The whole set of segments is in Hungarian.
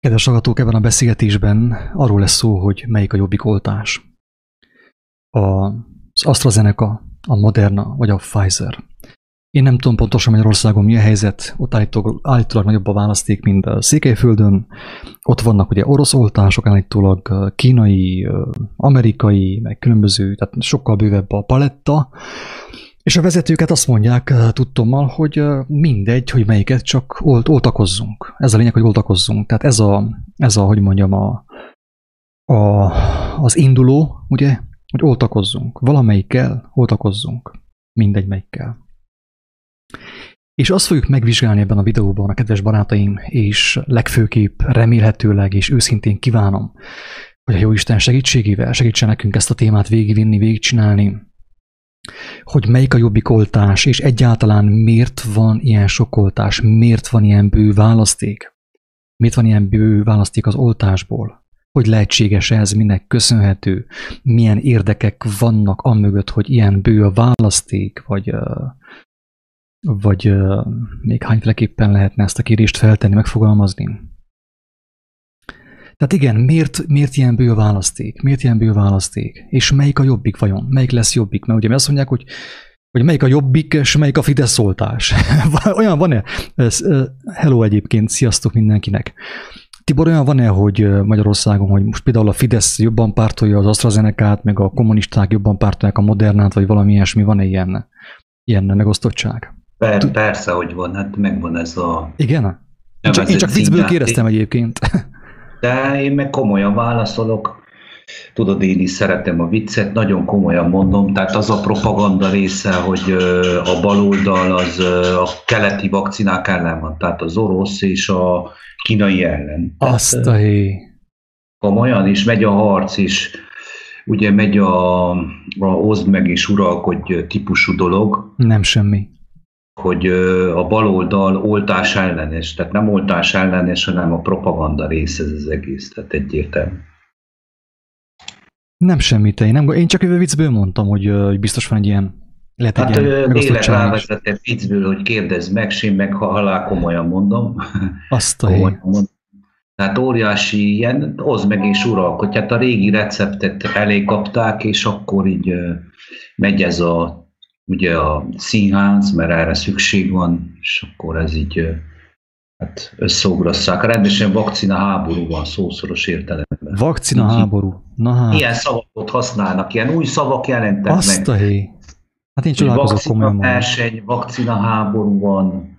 Kedves hallgatók, ebben a beszélgetésben arról lesz szó, hogy melyik a jobbik oltás. Az AstraZeneca, a Moderna vagy a Pfizer. Én nem tudom pontosan Magyarországon mi a helyzet, ott állítólag, állítólag nagyobb a választék, mint a Székelyföldön. Ott vannak ugye orosz oltások, állítólag kínai, amerikai, meg különböző, tehát sokkal bővebb a paletta. És a vezetőket azt mondják tudtommal, hogy mindegy, hogy melyiket csak olt, oltakozzunk. Ez a lényeg, hogy oltakozzunk. Tehát ez a, ez a hogy mondjam, a, a, az induló, ugye, hogy oltakozzunk. Valamelyikkel oltakozzunk. Mindegy melyikkel. És azt fogjuk megvizsgálni ebben a videóban, a kedves barátaim, és legfőképp remélhetőleg és őszintén kívánom, hogy a Jóisten segítségével segítsen nekünk ezt a témát végigvinni, végigcsinálni, hogy melyik a jobbik oltás, és egyáltalán miért van ilyen sok oltás, miért van ilyen bő választék, miért van ilyen bő választék az oltásból, hogy lehetséges ez, minek köszönhető, milyen érdekek vannak amögött, hogy ilyen bő a választék, vagy, vagy még hányféleképpen lehetne ezt a kérdést feltenni, megfogalmazni. Tehát igen, miért, miért ilyen bő választék? Miért ilyen bő választék? És melyik a jobbik vajon? Melyik lesz jobbik? Mert ugye azt mondják, hogy, hogy melyik a jobbik, és melyik a Fidesz szoltás. olyan van-e? Hello egyébként, sziasztok mindenkinek. Tibor, olyan van-e, hogy Magyarországon, hogy most például a Fidesz jobban pártolja az AstraZeneca-t, meg a kommunisták jobban pártolják a Modernát, vagy valami ilyesmi, van-e ilyen, ilyen megosztottság? Per, persze, hogy van, hát megvan ez a... Igen? Én csak, én csak viccből kérdeztem egyébként. De én meg komolyan válaszolok. Tudod, én is szeretem a viccet, nagyon komolyan mondom, tehát az a propaganda része, hogy a baloldal az a keleti vakcinák ellen van, tehát az orosz és a kínai ellen. Azt a hé. Komolyan is megy a harc is, ugye megy a, a oszd meg és uralkodj típusú dolog. Nem semmi hogy a baloldal oltás ellenes, tehát nem oltás ellenes, hanem a propaganda része ez az egész, tehát egyértelmű. Nem semmit, én, nem, én csak jövő viccből mondtam, hogy, hogy biztos van egy ilyen lehet hát élet rávezetett viccből, hogy kérdezz meg, én meg ha halál komolyan mondom. Azt a mondom. Tehát óriási ilyen, hoz meg és uralkodj. Hát a régi receptet elé kapták, és akkor így megy ez a ugye a színház, mert erre szükség van, és akkor ez így hát összeugrasszák. Rendesen vakcina háború van szószoros értelemben. Vakcina így, háború. Na hát. Ilyen szavakat használnak, ilyen új szavak jelentek Azt meg. A hely. Hát én csodálkozok komolyan. Verseny, vakcina háború van,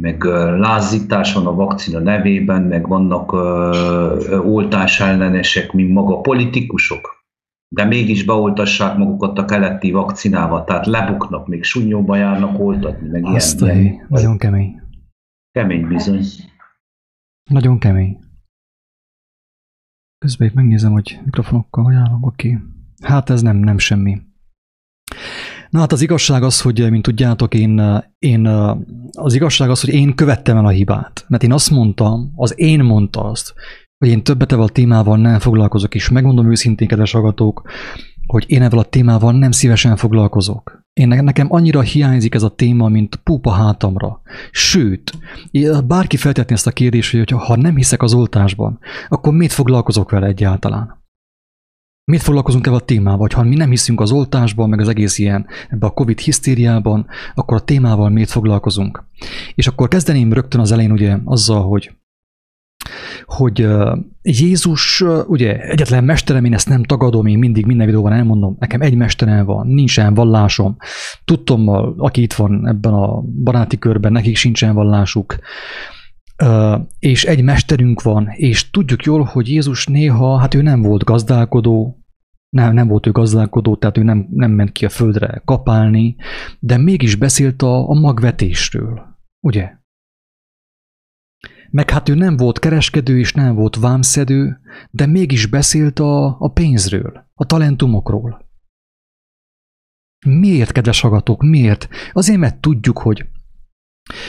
meg lázítás van a vakcina nevében, meg vannak uh, oltás ellenesek, mint maga politikusok de mégis beoltassák magukat a keleti vakcinával, tehát lebuknak, még sunyóba járnak oltatni, meg Azt ilyen. ilyen. Nagyon kemény. Kemény bizony. Nagyon kemény. Közben megnézem, hogy mikrofonokkal hogy állok, oké. Hát ez nem, nem semmi. Na hát az igazság az, hogy mint tudjátok, én, én, az igazság az, hogy én követtem el a hibát. Mert én azt mondtam, az én mondta azt, hogy én többet evel a témával nem foglalkozok, és megmondom őszintén, kedves hallgatók, hogy én ezzel a témával nem szívesen foglalkozok. Én nekem annyira hiányzik ez a téma, mint pupa hátamra. Sőt, bárki feltetni ezt a kérdést, hogy ha nem hiszek az oltásban, akkor miért foglalkozok vele egyáltalán? Miért foglalkozunk ebben a témával? Vagy ha mi nem hiszünk az oltásban, meg az egész ilyen, ebbe a Covid hisztériában, akkor a témával miért foglalkozunk? És akkor kezdeném rögtön az elején ugye azzal, hogy hogy Jézus, ugye egyetlen mesterem, én ezt nem tagadom, én mindig minden videóban elmondom, nekem egy mesterem van, nincsen vallásom, tudtom, aki itt van ebben a baráti körben, nekik sincsen vallásuk, és egy mesterünk van, és tudjuk jól, hogy Jézus néha, hát ő nem volt gazdálkodó, nem, nem volt ő gazdálkodó, tehát ő nem, nem ment ki a földre kapálni, de mégis beszélt a, a magvetésről, ugye? Meg hát ő nem volt kereskedő és nem volt vámszedő, de mégis beszélt a, a pénzről, a talentumokról. Miért, kedves hallgatók, miért? Azért, mert tudjuk, hogy,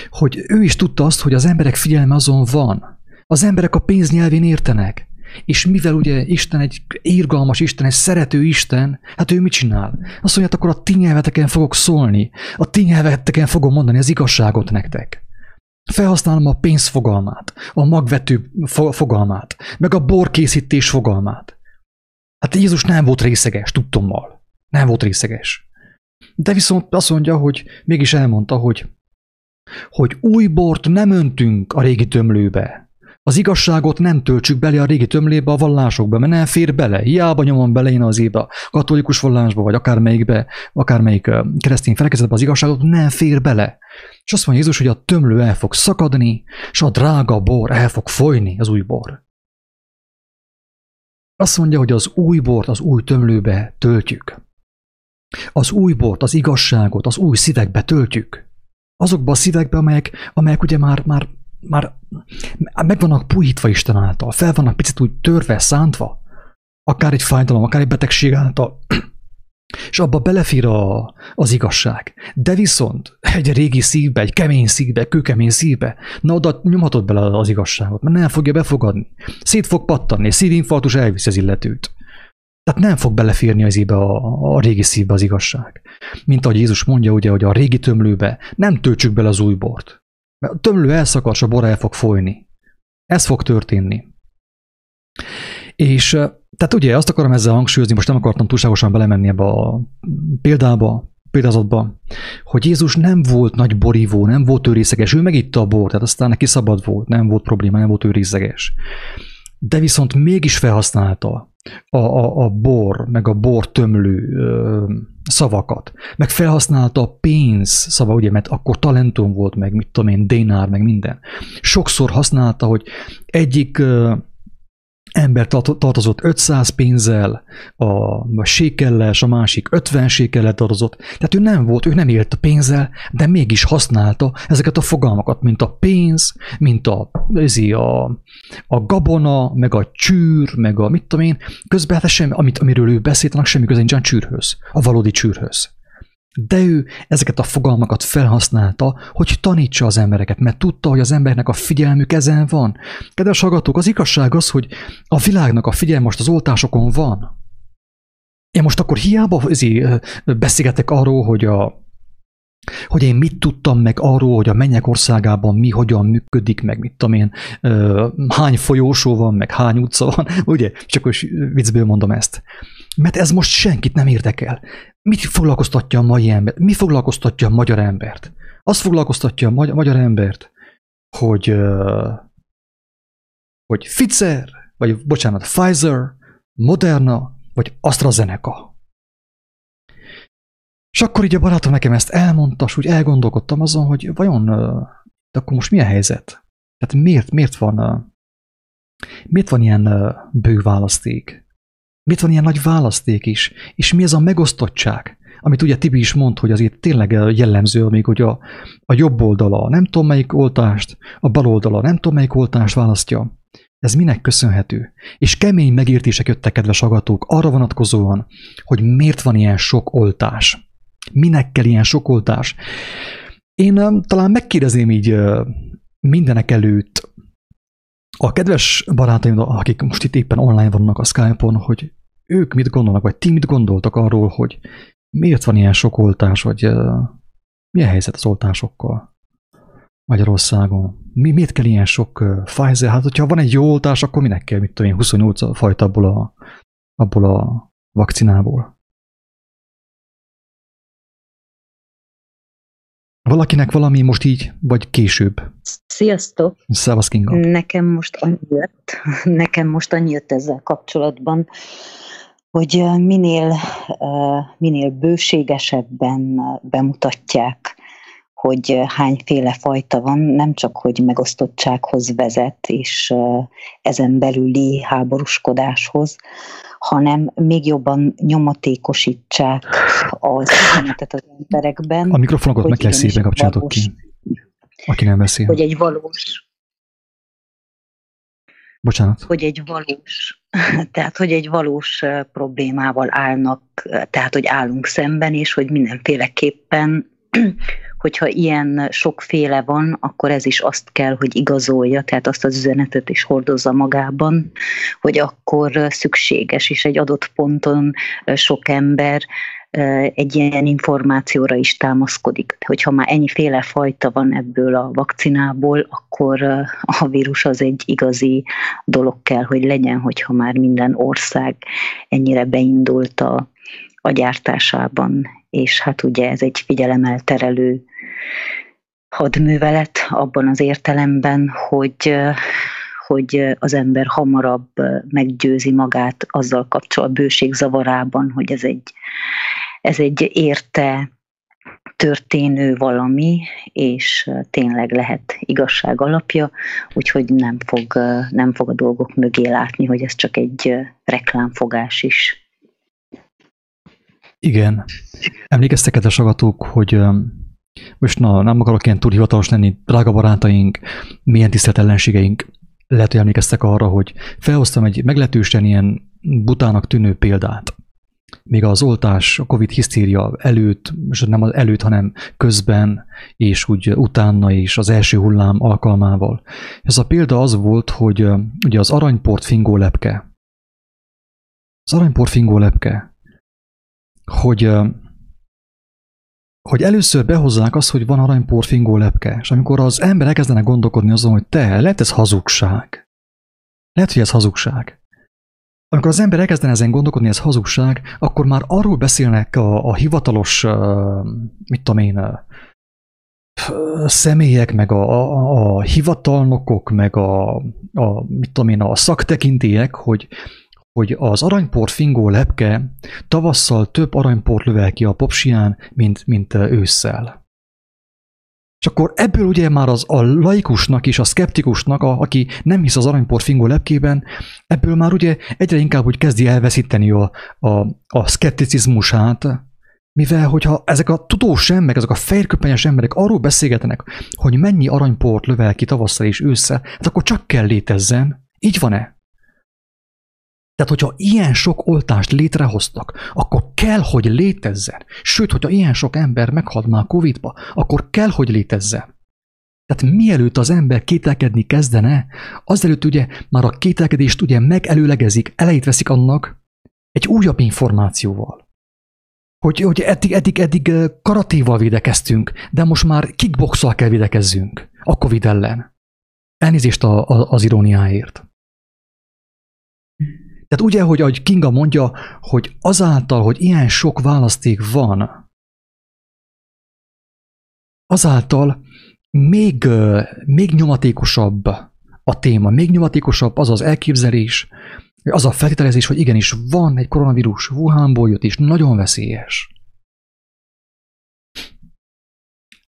hogy ő is tudta azt, hogy az emberek figyelme azon van. Az emberek a pénz nyelvén értenek. És mivel ugye Isten egy írgalmas Isten, egy szerető Isten, hát ő mit csinál? Azt mondja, hát akkor a ti nyelveteken fogok szólni, a ti nyelveteken fogom mondani az igazságot nektek. Felhasználom a pénz fogalmát, a magvető fogalmát, meg a borkészítés fogalmát. Hát Jézus nem volt részeges, tudtommal. Nem volt részeges. De viszont azt mondja, hogy mégis elmondta, hogy, hogy új bort nem öntünk a régi tömlőbe, az igazságot nem töltsük bele a régi tömlébe a vallásokba, mert nem fér bele. Hiába nyomom bele én az ébe, katolikus vallásba, vagy akármelyikbe, akármelyik keresztény felekezetbe az igazságot, nem fér bele. És azt mondja Jézus, hogy a tömlő el fog szakadni, és a drága bor el fog folyni, az új bor. Azt mondja, hogy az új bort az új tömlőbe töltjük. Az új bort, az igazságot az új szívekbe töltjük. Azokba a szívekbe, amelyek, amelyek ugye már, már már meg vannak puhítva Isten által, fel vannak picit úgy törve, szántva, akár egy fájdalom, akár egy betegség által, és abba belefér a, az igazság. De viszont egy régi szívbe, egy kemény szívbe, kőkemény szívbe, na oda nyomhatod bele az igazságot, mert nem fogja befogadni. Szét fog pattanni, szívinfarktus elviszi az illetőt. Tehát nem fog beleférni az ébe a, a régi szívbe az igazság. Mint ahogy Jézus mondja, ugye, hogy a régi tömlőbe nem töltsük bele az új bort. Mert a tömlő elszakad, és a bor el fog folyni. Ez fog történni. És tehát ugye azt akarom ezzel hangsúlyozni, most nem akartam túlságosan belemenni ebbe a példába, példázatba, hogy Jézus nem volt nagy borívó, nem volt ő részeges, ő megitta a bort, tehát aztán neki szabad volt, nem volt probléma, nem volt ő részeges. De viszont mégis felhasználta a, a, a bor, meg a bor tömlő ö, szavakat, meg felhasználta a pénz szava, ugye, mert akkor talentum volt, meg mit tudom én, dénár, meg minden. Sokszor használta, hogy egyik ö, ember tartozott 500 pénzzel, a sékellel, és a másik 50 sékellel tartozott. Tehát ő nem volt, ő nem élt a pénzzel, de mégis használta ezeket a fogalmakat, mint a pénz, mint a, a, a gabona, meg a csűr, meg a mit tudom én. Közben hát semmi, amit, amiről ő beszélt, annak semmi köze nincsen csűrhöz, a valódi csűrhöz. De ő ezeket a fogalmakat felhasználta, hogy tanítsa az embereket, mert tudta, hogy az embernek a figyelmük ezen van. Kedves hallgatók, az igazság az, hogy a világnak a figyelme most az oltásokon van. Én most akkor hiába beszélgetek arról, hogy a, hogy én mit tudtam meg arról, hogy a mennyek országában mi hogyan működik, meg mit tudom én, hány folyósó van, meg hány utca van, ugye? Csak most viccből mondom ezt. Mert ez most senkit nem érdekel. Mit foglalkoztatja a mai ember? Mi foglalkoztatja a magyar embert? Azt foglalkoztatja a magyar embert, hogy, hogy Pfizer, vagy bocsánat, Pfizer, Moderna, vagy AstraZeneca. És akkor így a barátom nekem ezt elmondta, és úgy elgondolkodtam azon, hogy vajon, de akkor most mi a helyzet? Tehát miért, miért van, miért van ilyen bő választék? Miért van ilyen nagy választék is? És mi ez a megosztottság? Amit ugye Tibi is mond, hogy azért tényleg jellemző, amíg hogy a, a jobb oldala nem tudom melyik oltást, a bal oldala nem tudom melyik oltást választja. Ez minek köszönhető? És kemény megértések jöttek, kedves agatók, arra vonatkozóan, hogy miért van ilyen sok oltás. Minek kell ilyen sok oltás? Én talán megkérdezném így mindenek előtt a kedves barátaim, akik most itt éppen online vannak a Skype-on, hogy ők mit gondolnak, vagy ti mit gondoltak arról, hogy miért van ilyen sok oltás, vagy uh, mi a helyzet az oltásokkal Magyarországon? Mi, miért kell ilyen sok uh, Pfizer? Hát, hogyha van egy jó oltás, akkor minek kell, mit tudom én, 28 fajta abból a, abból a vakcinából? Valakinek valami most így, vagy később? Sziasztok! Szevasz Kinga! Nekem most annyi jött, nekem most annyi jött ezzel kapcsolatban, hogy minél, minél bőségesebben bemutatják, hogy hányféle fajta van, nem csak, hogy megosztottsághoz vezet, és ezen belüli háborúskodáshoz, hanem még jobban nyomatékosítsák az üzenetet az emberekben. A mikrofonokat meg kell szépen kapcsolatok ki, aki nem beszél. Hogy egy valós Bocsánat. Hogy egy valós, tehát hogy egy valós problémával állnak, tehát hogy állunk szemben, és hogy mindenféleképpen hogyha ilyen sokféle van, akkor ez is azt kell, hogy igazolja, tehát azt az üzenetet is hordozza magában, hogy akkor szükséges, és egy adott ponton sok ember egy ilyen információra is támaszkodik. Hogyha már ennyiféle fajta van ebből a vakcinából, akkor a vírus az egy igazi dolog kell, hogy legyen, hogyha már minden ország ennyire beindult a, a gyártásában, és hát ugye ez egy figyelemelterelő hadművelet abban az értelemben, hogy hogy az ember hamarabb meggyőzi magát azzal kapcsol a bőség zavarában, hogy ez egy, ez egy érte történő valami, és tényleg lehet igazság alapja, úgyhogy nem fog, nem fog a dolgok mögé látni, hogy ez csak egy reklámfogás is. Igen. Emlékeztek, kedves agatók, hogy most na, nem akarok ilyen túl hivatalos lenni, drága barátaink, milyen tisztelt ellenségeink, lehet, hogy emlékeztek arra, hogy felhoztam egy meglehetősen ilyen butának tűnő példát. Még az oltás, a Covid hisztéria előtt, és nem az előtt, hanem közben, és úgy utána is az első hullám alkalmával. Ez a példa az volt, hogy ugye az aranyport fingó lepke, az aranyport fingó lepke, hogy hogy először behozzák azt, hogy van aranypor fingó lepke, és amikor az ember elkezdenek gondolkodni azon, hogy te, lehet ez hazugság. Lehet, hogy ez hazugság. Amikor az ember elkezdene ezen gondolkodni, ez hazugság, akkor már arról beszélnek a, a hivatalos, mit tudom én, személyek, meg a, a, a hivatalnokok, meg a, a, mit tudom én, a szaktekintélyek, hogy hogy az aranyport fingó lepke tavasszal több aranyport lövel ki a popsián, mint, mint ősszel. És akkor ebből ugye már az a laikusnak és a szkeptikusnak, a, aki nem hisz az aranyport fingó lepkében, ebből már ugye egyre inkább úgy kezdi elveszíteni a, a, a szkepticizmusát, mivel hogyha ezek a tudós emberek, ezek a fehérköpenyes emberek arról beszélgetnek, hogy mennyi aranyport lövel ki tavasszal és ősszel, hát akkor csak kell létezzen. Így van-e? Tehát, hogyha ilyen sok oltást létrehoztak, akkor kell, hogy létezzen. Sőt, hogyha ilyen sok ember meghalt már Covid-ba, akkor kell, hogy létezzen. Tehát mielőtt az ember kételkedni kezdene, azelőtt ugye már a kételkedést ugye megelőlegezik, elejét veszik annak egy újabb információval. Hogy, hogy eddig, eddig, eddig karatéval védekeztünk, de most már kickboxal kell védekezzünk a Covid ellen. Elnézést a, a, az iróniáért. Tehát ugye, hogy ahogy Kinga mondja, hogy azáltal, hogy ilyen sok választék van, azáltal még, még nyomatékosabb a téma, még nyomatékosabb az az elképzelés, az a feltételezés, hogy igenis van egy koronavírus, Wuhanból jött, és nagyon veszélyes.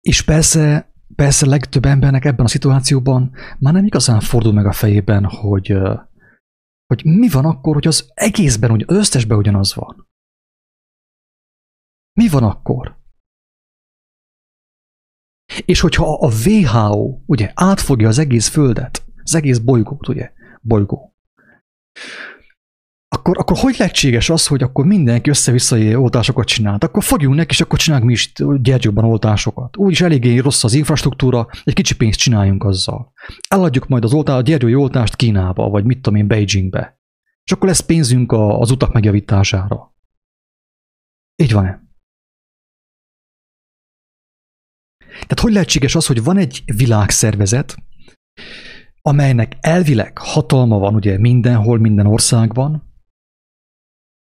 És persze, persze legtöbb embernek ebben a szituációban már nem igazán fordul meg a fejében, hogy hogy mi van akkor, hogy az egészben, az összesben ugyanaz van. Mi van akkor? És hogyha a WHO ugye átfogja az egész földet, az egész bolygót, ugye, bolygó, akkor, akkor hogy lehetséges az, hogy akkor mindenki össze-vissza oltásokat csinált? Akkor fogjunk neki, és akkor csináljuk mi is gyergyóban oltásokat. Úgyis eléggé rossz az infrastruktúra, egy kicsi pénzt csináljunk azzal. Eladjuk majd az oltá, a gyergyói oltást Kínába, vagy mit tudom én, Beijingbe. És akkor lesz pénzünk az utak megjavítására. Így van-e? Tehát hogy lehetséges az, hogy van egy világszervezet, amelynek elvileg hatalma van ugye mindenhol, minden országban,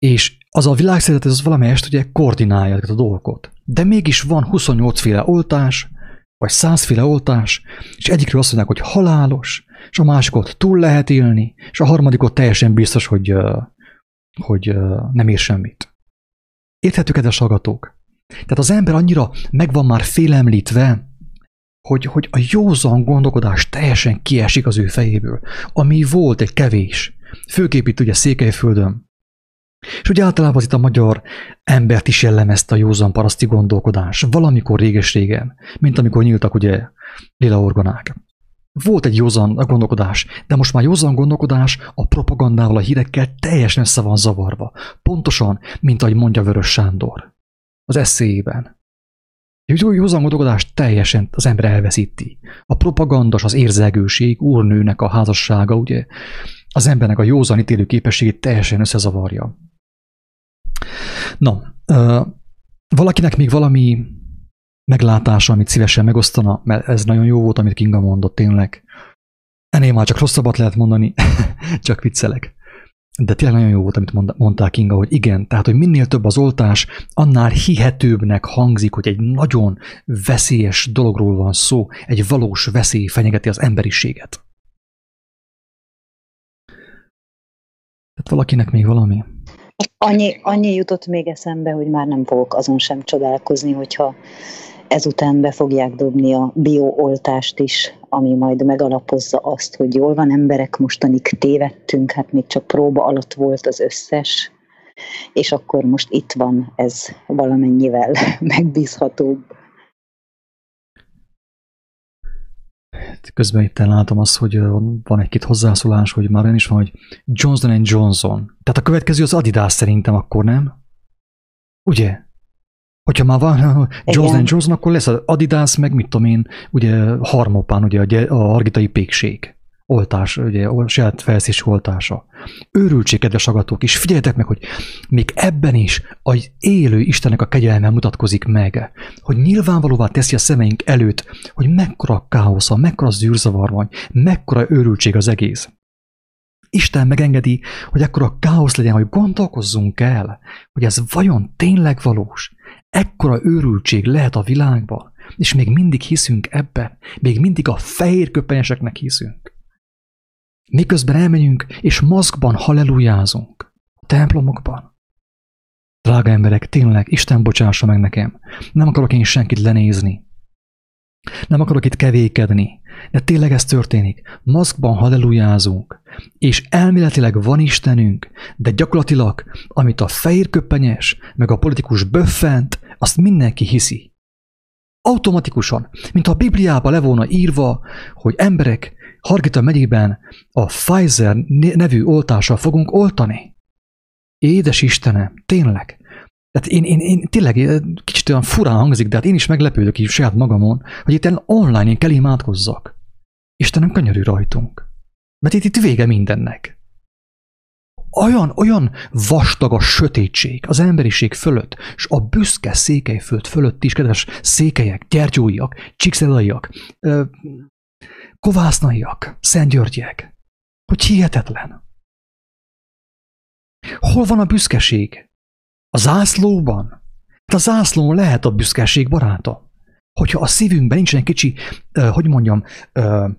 és az a világszervezet az valamelyest ugye koordinálja a dolgokat. De mégis van 28 féle oltás, vagy 100 féle oltás, és egyikről azt mondják, hogy halálos, és a másikot túl lehet élni, és a harmadikot teljesen biztos, hogy, hogy nem ér semmit. Érthetők, kedves hallgatók? Tehát az ember annyira meg van már félemlítve, hogy, hogy a józan gondolkodás teljesen kiesik az ő fejéből, ami volt egy kevés, főképp itt ugye Székelyföldön, és ugye általában az itt a magyar embert is jellemezte a józan paraszti gondolkodás, valamikor réges-régen, mint amikor nyíltak ugye lila orgonák. Volt egy józan gondolkodás, de most már józan gondolkodás a propagandával, a hírekkel teljesen össze van zavarva. Pontosan, mint ahogy mondja Vörös Sándor az eszéjében. Józan gondolkodás teljesen az ember elveszíti. A propagandas, az érzelgőség, úrnőnek a házassága, ugye, az embernek a józan ítélő képességét teljesen összezavarja. Na, valakinek még valami meglátása, amit szívesen megosztana, mert ez nagyon jó volt, amit Kinga mondott, tényleg. Ennél már csak rosszabbat lehet mondani, csak viccelek. De tényleg nagyon jó volt, amit mondták Kinga, hogy igen, tehát, hogy minél több az oltás, annál hihetőbbnek hangzik, hogy egy nagyon veszélyes dologról van szó, egy valós veszély fenyegeti az emberiséget. Tehát valakinek még valami? Annyi, annyi jutott még eszembe, hogy már nem fogok azon sem csodálkozni, hogyha ezután be fogják dobni a biooltást is, ami majd megalapozza azt, hogy jól van emberek, mostanig tévedtünk, hát még csak próba alatt volt az összes, és akkor most itt van ez valamennyivel megbízhatóbb. Közben itt látom azt, hogy van egy-két hozzászólás, hogy már is van, hogy Johnson Johnson. Tehát a következő az Adidas szerintem akkor, nem? Ugye? Hogyha már van Johnson Johnson, akkor lesz az Adidas, meg mit tudom én, ugye Harmopán, ugye a argitai pékség oltás, ugye a saját felszés oltása. Őrültség, kedves agatók, és figyeljetek meg, hogy még ebben is az élő Istennek a kegyelme mutatkozik meg, hogy nyilvánvalóvá teszi a szemeink előtt, hogy mekkora káosza, mekkora zűrzavar van, mekkora őrültség az egész. Isten megengedi, hogy ekkora káosz legyen, hogy gondolkozzunk el, hogy ez vajon tényleg valós. Ekkora őrültség lehet a világban, és még mindig hiszünk ebben, még mindig a fehér köpenyeseknek hiszünk. Miközben elmegyünk, és maszkban hallelujázunk a templomokban. Drága emberek, tényleg, Isten bocsássa meg nekem. Nem akarok én senkit lenézni. Nem akarok itt kevékedni, de tényleg ez történik. Maszkban hallelujázunk, és elméletileg van Istenünk, de gyakorlatilag, amit a fehér köpenyes, meg a politikus böffent, azt mindenki hiszi. Automatikusan, mint a Bibliában le volna írva, hogy emberek, Hargita megyében a Pfizer nevű oltással fogunk oltani. Édes Istenem, tényleg. Tehát én, én, én tényleg kicsit olyan furán hangzik, de hát én is meglepődök így saját magamon, hogy itt online én kell imádkozzak. Istenem, könyörű rajtunk. Mert itt, itt vége mindennek. Olyan, olyan vastag a sötétség az emberiség fölött, és a büszke székelyföld fölött is, kedves székelyek, gyergyóiak, csíkszelaiak, kovásznaiak, szentgyörgyiek, hogy hihetetlen. Hol van a büszkeség? A zászlóban? Hát a zászlón lehet a büszkeség, barátom. Hogyha a szívünkben nincsen egy kicsi, uh, hogy mondjam, uh,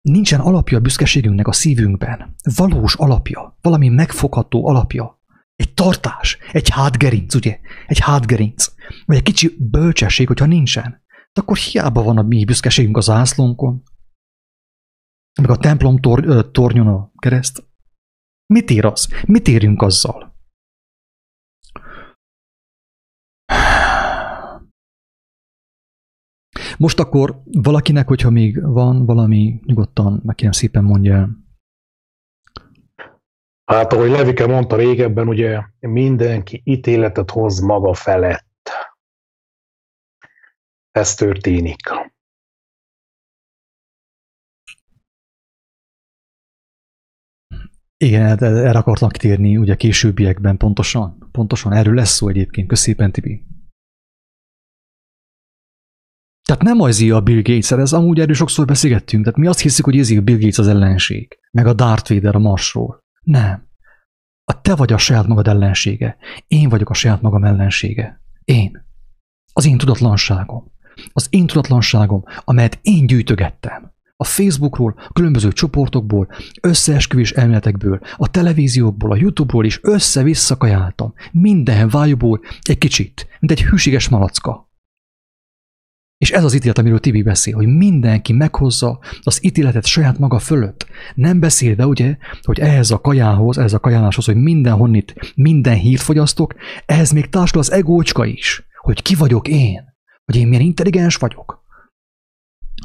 nincsen alapja a büszkeségünknek a szívünkben, valós alapja, valami megfogható alapja, egy tartás, egy hátgerinc, ugye? Egy hátgerinc. Vagy egy kicsi bölcsesség, hogyha nincsen. De akkor hiába van a mi büszkeségünk az zászlónkon, meg a templom tor, tornyon a kereszt. Mit ér az? Mit érünk azzal? Most akkor valakinek, hogyha még van valami, nyugodtan meg kérem szépen mondja el. Hát, ahogy Levike mondta régebben, ugye mindenki ítéletet hoz maga felett. Ez történik. Igen, hát erre akartam kitérni ugye későbbiekben pontosan. Pontosan erről lesz szó egyébként. Köszépen, Tibi. Tehát nem az a Bill gates ez amúgy erről sokszor beszélgettünk. Tehát mi azt hiszük, hogy ez a Bill Gates az ellenség, meg a Darth Vader a Marsról. Nem. A te vagy a saját magad ellensége. Én vagyok a saját magam ellensége. Én. Az én tudatlanságom. Az én tudatlanságom, amelyet én gyűjtögettem a Facebookról, a különböző csoportokból, összeesküvés elméletekből, a televíziókból, a YouTube-ról is össze-vissza kajáltam. Minden vájúból egy kicsit, mint egy hűséges malacka. És ez az ítélet, amiről Tibi beszél, hogy mindenki meghozza az ítéletet saját maga fölött. Nem beszélve, ugye, hogy ehhez a kajához, ehhez a kajáláshoz, hogy mindenhonnit, minden hírt fogyasztok, ehhez még társul az egócska is, hogy ki vagyok én, hogy én milyen intelligens vagyok,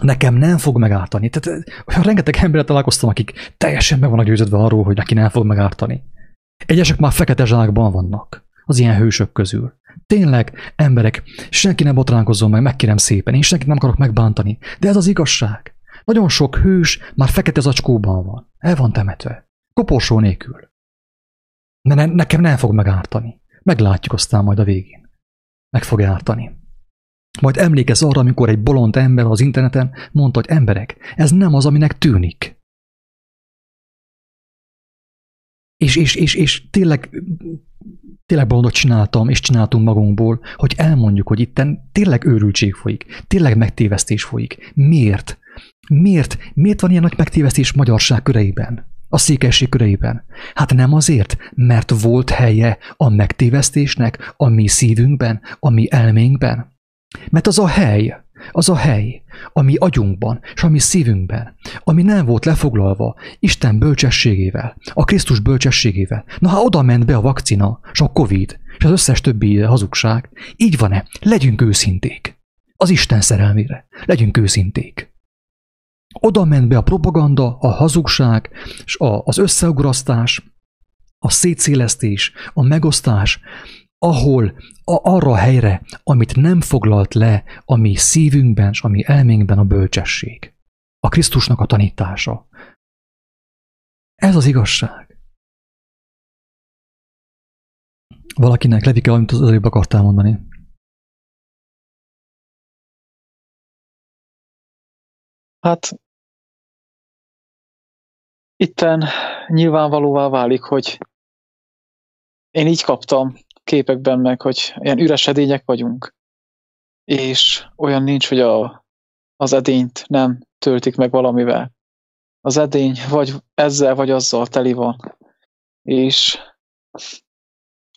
nekem nem fog megártani. Tehát olyan rengeteg emberre találkoztam, akik teljesen meg vannak győződve arról, hogy neki nem fog megártani. Egyesek már fekete zsákban vannak, az ilyen hősök közül. Tényleg, emberek, senki nem botránkozzon meg, megkérem szépen, én senkit nem akarok megbántani, de ez az igazság. Nagyon sok hős már fekete zacskóban van, el van temetve, koporsó nélkül. Ne, ne, nekem nem fog megártani. Meglátjuk aztán majd a végén. meg fog ártani. Majd emlékezz arra, amikor egy bolond ember az interneten mondta, hogy emberek, ez nem az, aminek tűnik. És, és, és, és tényleg, tényleg bolondot csináltam, és csináltunk magunkból, hogy elmondjuk, hogy itten tényleg őrültség folyik, tényleg megtévesztés folyik. Miért? Miért? Miért van ilyen nagy megtévesztés magyarság köreiben? A székesség köreiben? Hát nem azért, mert volt helye a megtévesztésnek a mi szívünkben, a mi elménkben. Mert az a hely, az a hely, ami agyunkban, és ami szívünkben, ami nem volt lefoglalva Isten bölcsességével, a Krisztus bölcsességével. Na, ha oda ment be a vakcina, és a Covid, és az összes többi hazugság, így van-e? Legyünk őszinték. Az Isten szerelmére. Legyünk őszinték. Oda ment be a propaganda, a hazugság, és a, az összeugrasztás, a szétszélesztés, a megosztás, ahol a, arra a helyre, amit nem foglalt le a mi szívünkben és a mi elménkben a bölcsesség. A Krisztusnak a tanítása. Ez az igazság. Valakinek levike, amit az előbb akartál mondani. Hát itten nyilvánvalóvá válik, hogy én így kaptam képekben meg, hogy ilyen üres edények vagyunk, és olyan nincs, hogy a, az edényt nem töltik meg valamivel. Az edény vagy ezzel, vagy azzal teli van. És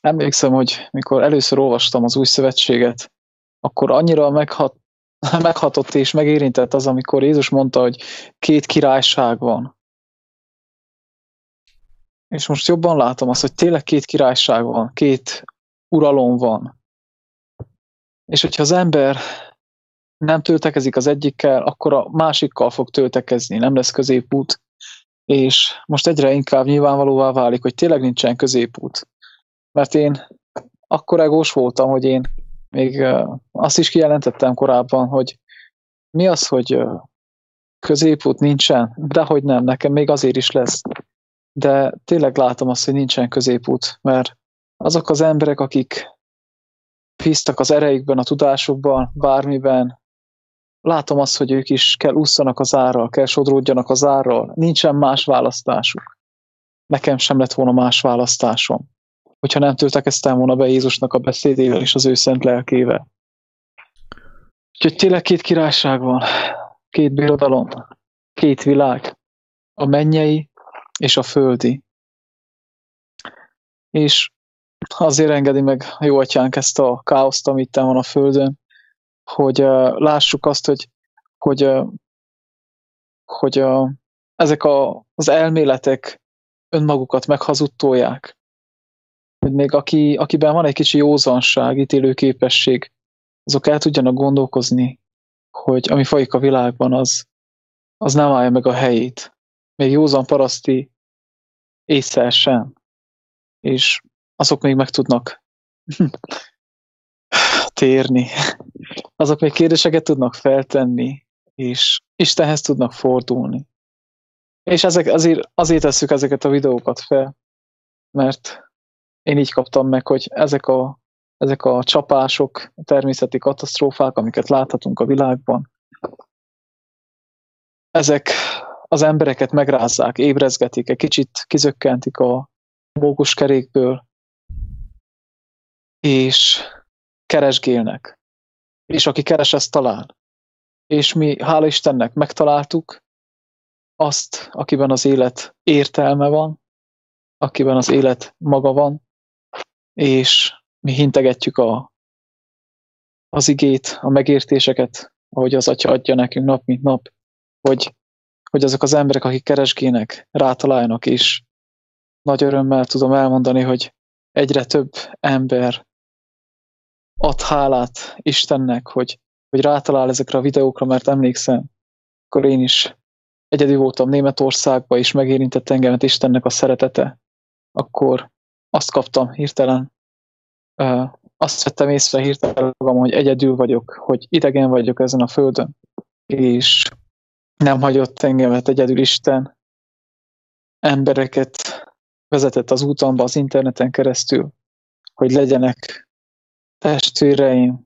emlékszem, hogy mikor először olvastam az új szövetséget, akkor annyira meghat, meghatott és megérintett az, amikor Jézus mondta, hogy két királyság van. És most jobban látom azt, hogy tényleg két királyság van, két uralom van. És hogyha az ember nem töltekezik az egyikkel, akkor a másikkal fog töltekezni, nem lesz középút. És most egyre inkább nyilvánvalóvá válik, hogy tényleg nincsen középút. Mert én akkor egós voltam, hogy én még azt is kijelentettem korábban, hogy mi az, hogy középút nincsen, de hogy nem, nekem még azért is lesz. De tényleg látom azt, hogy nincsen középút, mert azok az emberek, akik bíztak az ereikben, a tudásukban, bármiben, látom azt, hogy ők is kell ússzanak az árral, kell sodródjanak az árral, nincsen más választásuk. Nekem sem lett volna más választásom, hogyha nem töltekeztem volna be Jézusnak a beszédével és az ő szent lelkével. Úgyhogy tényleg két királyság van, két birodalom, két világ, a mennyei és a földi. És azért engedi meg jó atyánk ezt a káoszt, amit van a Földön, hogy uh, lássuk azt, hogy, hogy, uh, hogy uh, ezek a, az elméletek önmagukat meghazudtolják. Hogy még aki, akiben van egy kicsi józanság, ítélőképesség, azok el tudjanak gondolkozni, hogy ami folyik a világban, az, az nem állja meg a helyét. Még józan paraszti észre sem. És azok még meg tudnak térni. Azok még kérdéseket tudnak feltenni, és Istenhez tudnak fordulni. És ezek, azért, azért tesszük ezeket a videókat fel, mert én így kaptam meg, hogy ezek a, ezek a csapások, a természeti katasztrófák, amiket láthatunk a világban, ezek az embereket megrázzák, ébrezgetik, egy kicsit kizökkentik a mókuskerékből, és keresgélnek. És aki keres, azt talál. És mi, hála Istennek, megtaláltuk azt, akiben az élet értelme van, akiben az élet maga van, és mi hintegetjük a, az igét, a megértéseket, ahogy az Atya adja nekünk nap, mint nap, hogy, hogy azok az emberek, akik keresgének, rátaláljanak, és nagy örömmel tudom elmondani, hogy egyre több ember ad hálát Istennek, hogy, hogy rátalál ezekre a videókra, mert emlékszem, akkor én is egyedül voltam Németországban, és megérintett engemet Istennek a szeretete, akkor azt kaptam hirtelen, azt vettem észre hirtelen magam, hogy egyedül vagyok, hogy idegen vagyok ezen a földön, és nem hagyott engemet egyedül Isten, embereket vezetett az útamba az interneten keresztül, hogy legyenek testvéreim,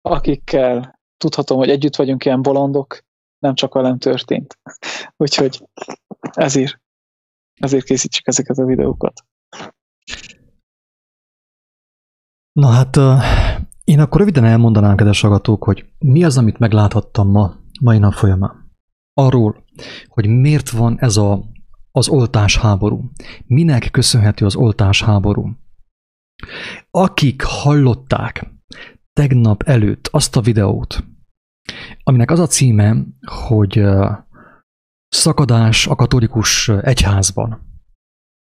akikkel tudhatom, hogy együtt vagyunk ilyen bolondok, nem csak velem történt. Úgyhogy ezért, ezért készítsük ezeket a videókat. Na hát, én akkor röviden elmondanám, kedves hallgatók, hogy mi az, amit megláthattam ma, mai nap folyamán. Arról, hogy miért van ez a, az oltás háború. Minek köszönhető az oltás háború. Akik hallották tegnap előtt azt a videót, aminek az a címe, hogy szakadás a katolikus egyházban.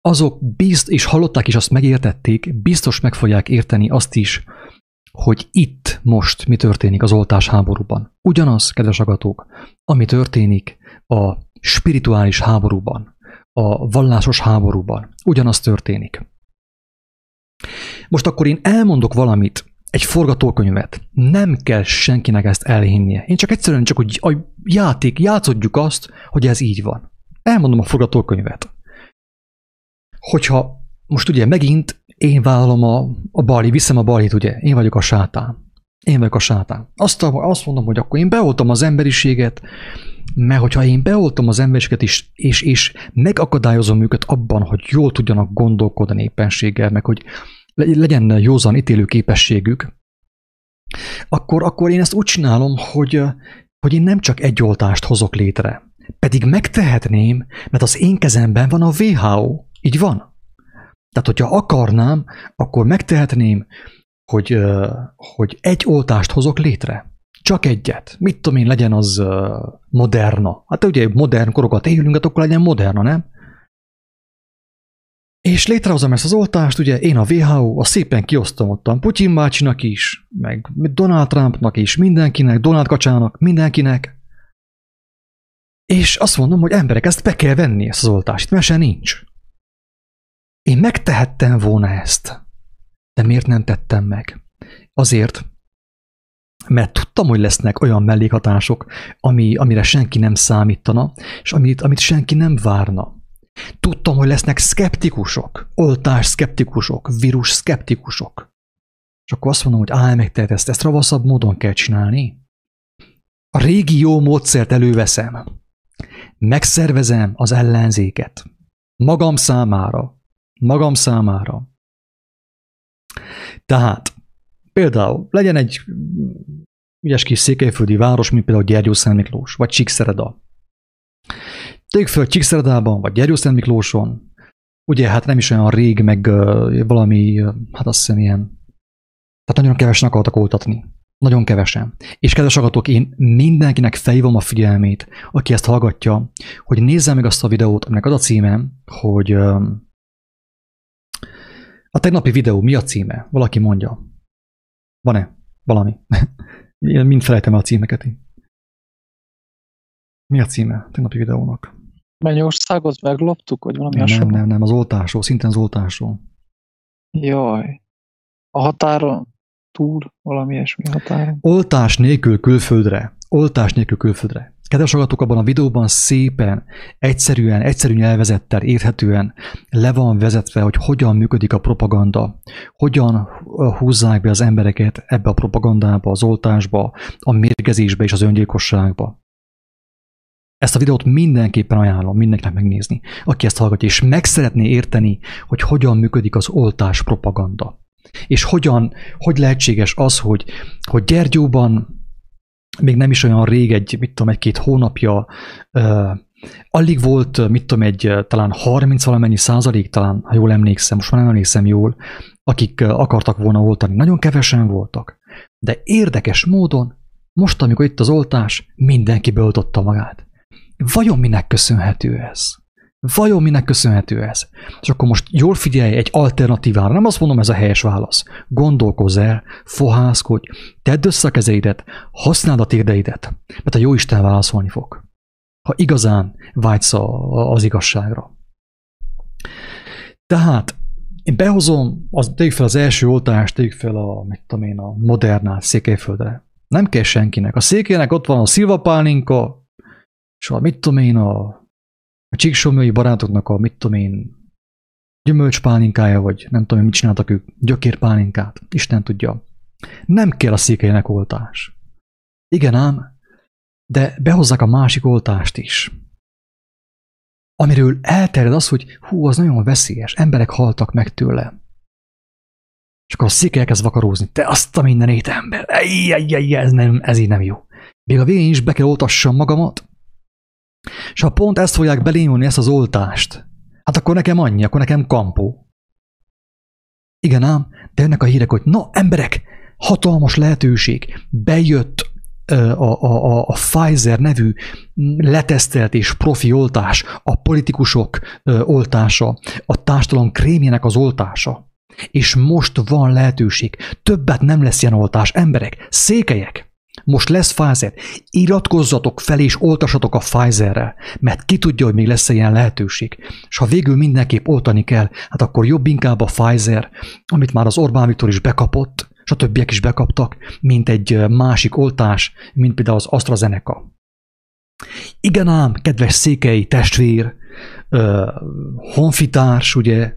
Azok bizt, és hallották is azt megértették, biztos meg fogják érteni azt is, hogy itt most mi történik az oltás háborúban. Ugyanaz, kedves agatók, ami történik a spirituális háborúban, a vallásos háborúban. Ugyanaz történik. Most akkor én elmondok valamit, egy forgatókönyvet. Nem kell senkinek ezt elhinnie. Én csak egyszerűen csak úgy a játék, játszodjuk azt, hogy ez így van. Elmondom a forgatókönyvet. Hogyha most ugye megint én vállalom a, a bali, viszem a balit, ugye, én vagyok a sátán. Én vagyok a sátán. Azt, azt mondom, hogy akkor én beoltom az emberiséget, mert hogyha én beoltom az emberiséget is, és, és megakadályozom őket abban, hogy jól tudjanak gondolkodni éppenséggel, meg hogy legyen józan ítélő képességük, akkor, akkor én ezt úgy csinálom, hogy, hogy én nem csak egy oltást hozok létre. Pedig megtehetném, mert az én kezemben van a WHO. Így van. Tehát, hogyha akarnám, akkor megtehetném, hogy, hogy egy oltást hozok létre. Csak egyet. Mit tudom én, legyen az moderna. Hát ugye modern korokat élünk, hát akkor legyen moderna, nem? És létrehozom ezt az oltást, ugye én a WHO, a szépen kiosztom ottan Putyin bácsinak is, meg Donald Trumpnak is, mindenkinek, Donald Kacsának, mindenkinek. És azt mondom, hogy emberek, ezt be kell venni, ezt az oltást, mert se nincs. Én megtehettem volna ezt, de miért nem tettem meg? Azért, mert tudtam, hogy lesznek olyan mellékhatások, ami, amire senki nem számítana, és amit, amit senki nem várna. Tudtam, hogy lesznek szkeptikusok, oltás szkeptikusok, vírus szkeptikusok. És akkor azt mondom, hogy állj meg, te ezt, ezt ravaszabb módon kell csinálni. A régi jó módszert előveszem. Megszervezem az ellenzéket. Magam számára. Magam számára. Tehát, például legyen egy ügyes kis székelyföldi város, mint például Gyergyó Miklós, vagy Csíkszereda. Tegyük föl Csíkszeredában, vagy Gyergyószent Miklóson, ugye hát nem is olyan rég, meg uh, valami, hát azt hiszem ilyen, tehát nagyon kevesen akartak oltatni. Nagyon kevesen. És kedves hallgatók, én mindenkinek felhívom a figyelmét, aki ezt hallgatja, hogy nézze meg azt a videót, aminek az a címe, hogy uh, a tegnapi videó mi a címe? Valaki mondja. Van-e? Valami. Én mind felejtem el a címeket. Mi a címe tegnapi videónak? Mennyországot megloptuk, vagy valami Nem, hasonló? nem, nem, az oltásról, szintén az oltásról. Jaj. A határon túl, valami ilyesmi határon. Oltás nélkül külföldre. Oltás nélkül külföldre. Kedves hallgatók, abban a videóban szépen, egyszerűen, egyszerű nyelvezettel, érthetően le van vezetve, hogy hogyan működik a propaganda, hogyan húzzák be az embereket ebbe a propagandába, az oltásba, a mérgezésbe és az öngyilkosságba. Ezt a videót mindenképpen ajánlom mindenkinek megnézni, aki ezt hallgatja, és meg szeretné érteni, hogy hogyan működik az oltás propaganda. És hogyan, hogy lehetséges az, hogy, hogy Gyergyóban még nem is olyan rég, egy, mit tudom, egy-két hónapja, uh, alig volt, mit tudom, egy talán 30 valamennyi százalék, talán, ha jól emlékszem, most már nem emlékszem jól, akik akartak volna oltani. Nagyon kevesen voltak. De érdekes módon, most, amikor itt az oltás, mindenki beoltotta magát. Vajon minek köszönhető ez? Vajon minek köszönhető ez? És akkor most jól figyelj egy alternatívára, nem azt mondom, ez a helyes válasz. Gondolkozz el, fohászkodj, tedd össze a kezeidet, használd a térdeidet, mert a jó Isten válaszolni fog. Ha igazán vágysz az igazságra. Tehát én behozom, az, tegyük fel az első oltást, tegyük fel a, mit tudom én, a modernát Székelyföldre. Nem kell senkinek. A székének ott van a szilvapálinka, és a mit tudom én, a, a csíksomjói barátoknak a mit tudom én, gyümölcspálinkája, vagy nem tudom, mit csináltak ők, gyökérpálinkát, Isten tudja. Nem kell a székelynek oltás. Igen ám, de behozzák a másik oltást is. Amiről elterjed az, hogy hú, az nagyon veszélyes, emberek haltak meg tőle. És akkor a székely elkezd vakarózni. Te azt a mindenét ember! Ej, ej, ej, ez, nem, ez így nem jó. Még a végén is be kell oltassam magamat. És ha pont ezt fogják belémulni, ezt az oltást, hát akkor nekem annyi, akkor nekem kampó. Igen ám, de jönnek a hírek, hogy na, emberek, hatalmas lehetőség, bejött a, a, a, a Pfizer nevű letesztelt és profi oltás, a politikusok oltása, a társadalom krémjének az oltása. És most van lehetőség. Többet nem lesz ilyen oltás. Emberek, székelyek, most lesz Pfizer. Iratkozzatok fel és oltassatok a Pfizerrel, mert ki tudja, hogy még lesz ilyen lehetőség. És ha végül mindenképp oltani kell, hát akkor jobb inkább a Pfizer, amit már az Orbán Viktor is bekapott, és a többiek is bekaptak, mint egy másik oltás, mint például az AstraZeneca. Igen ám, kedves székely testvér, honfitárs, ugye,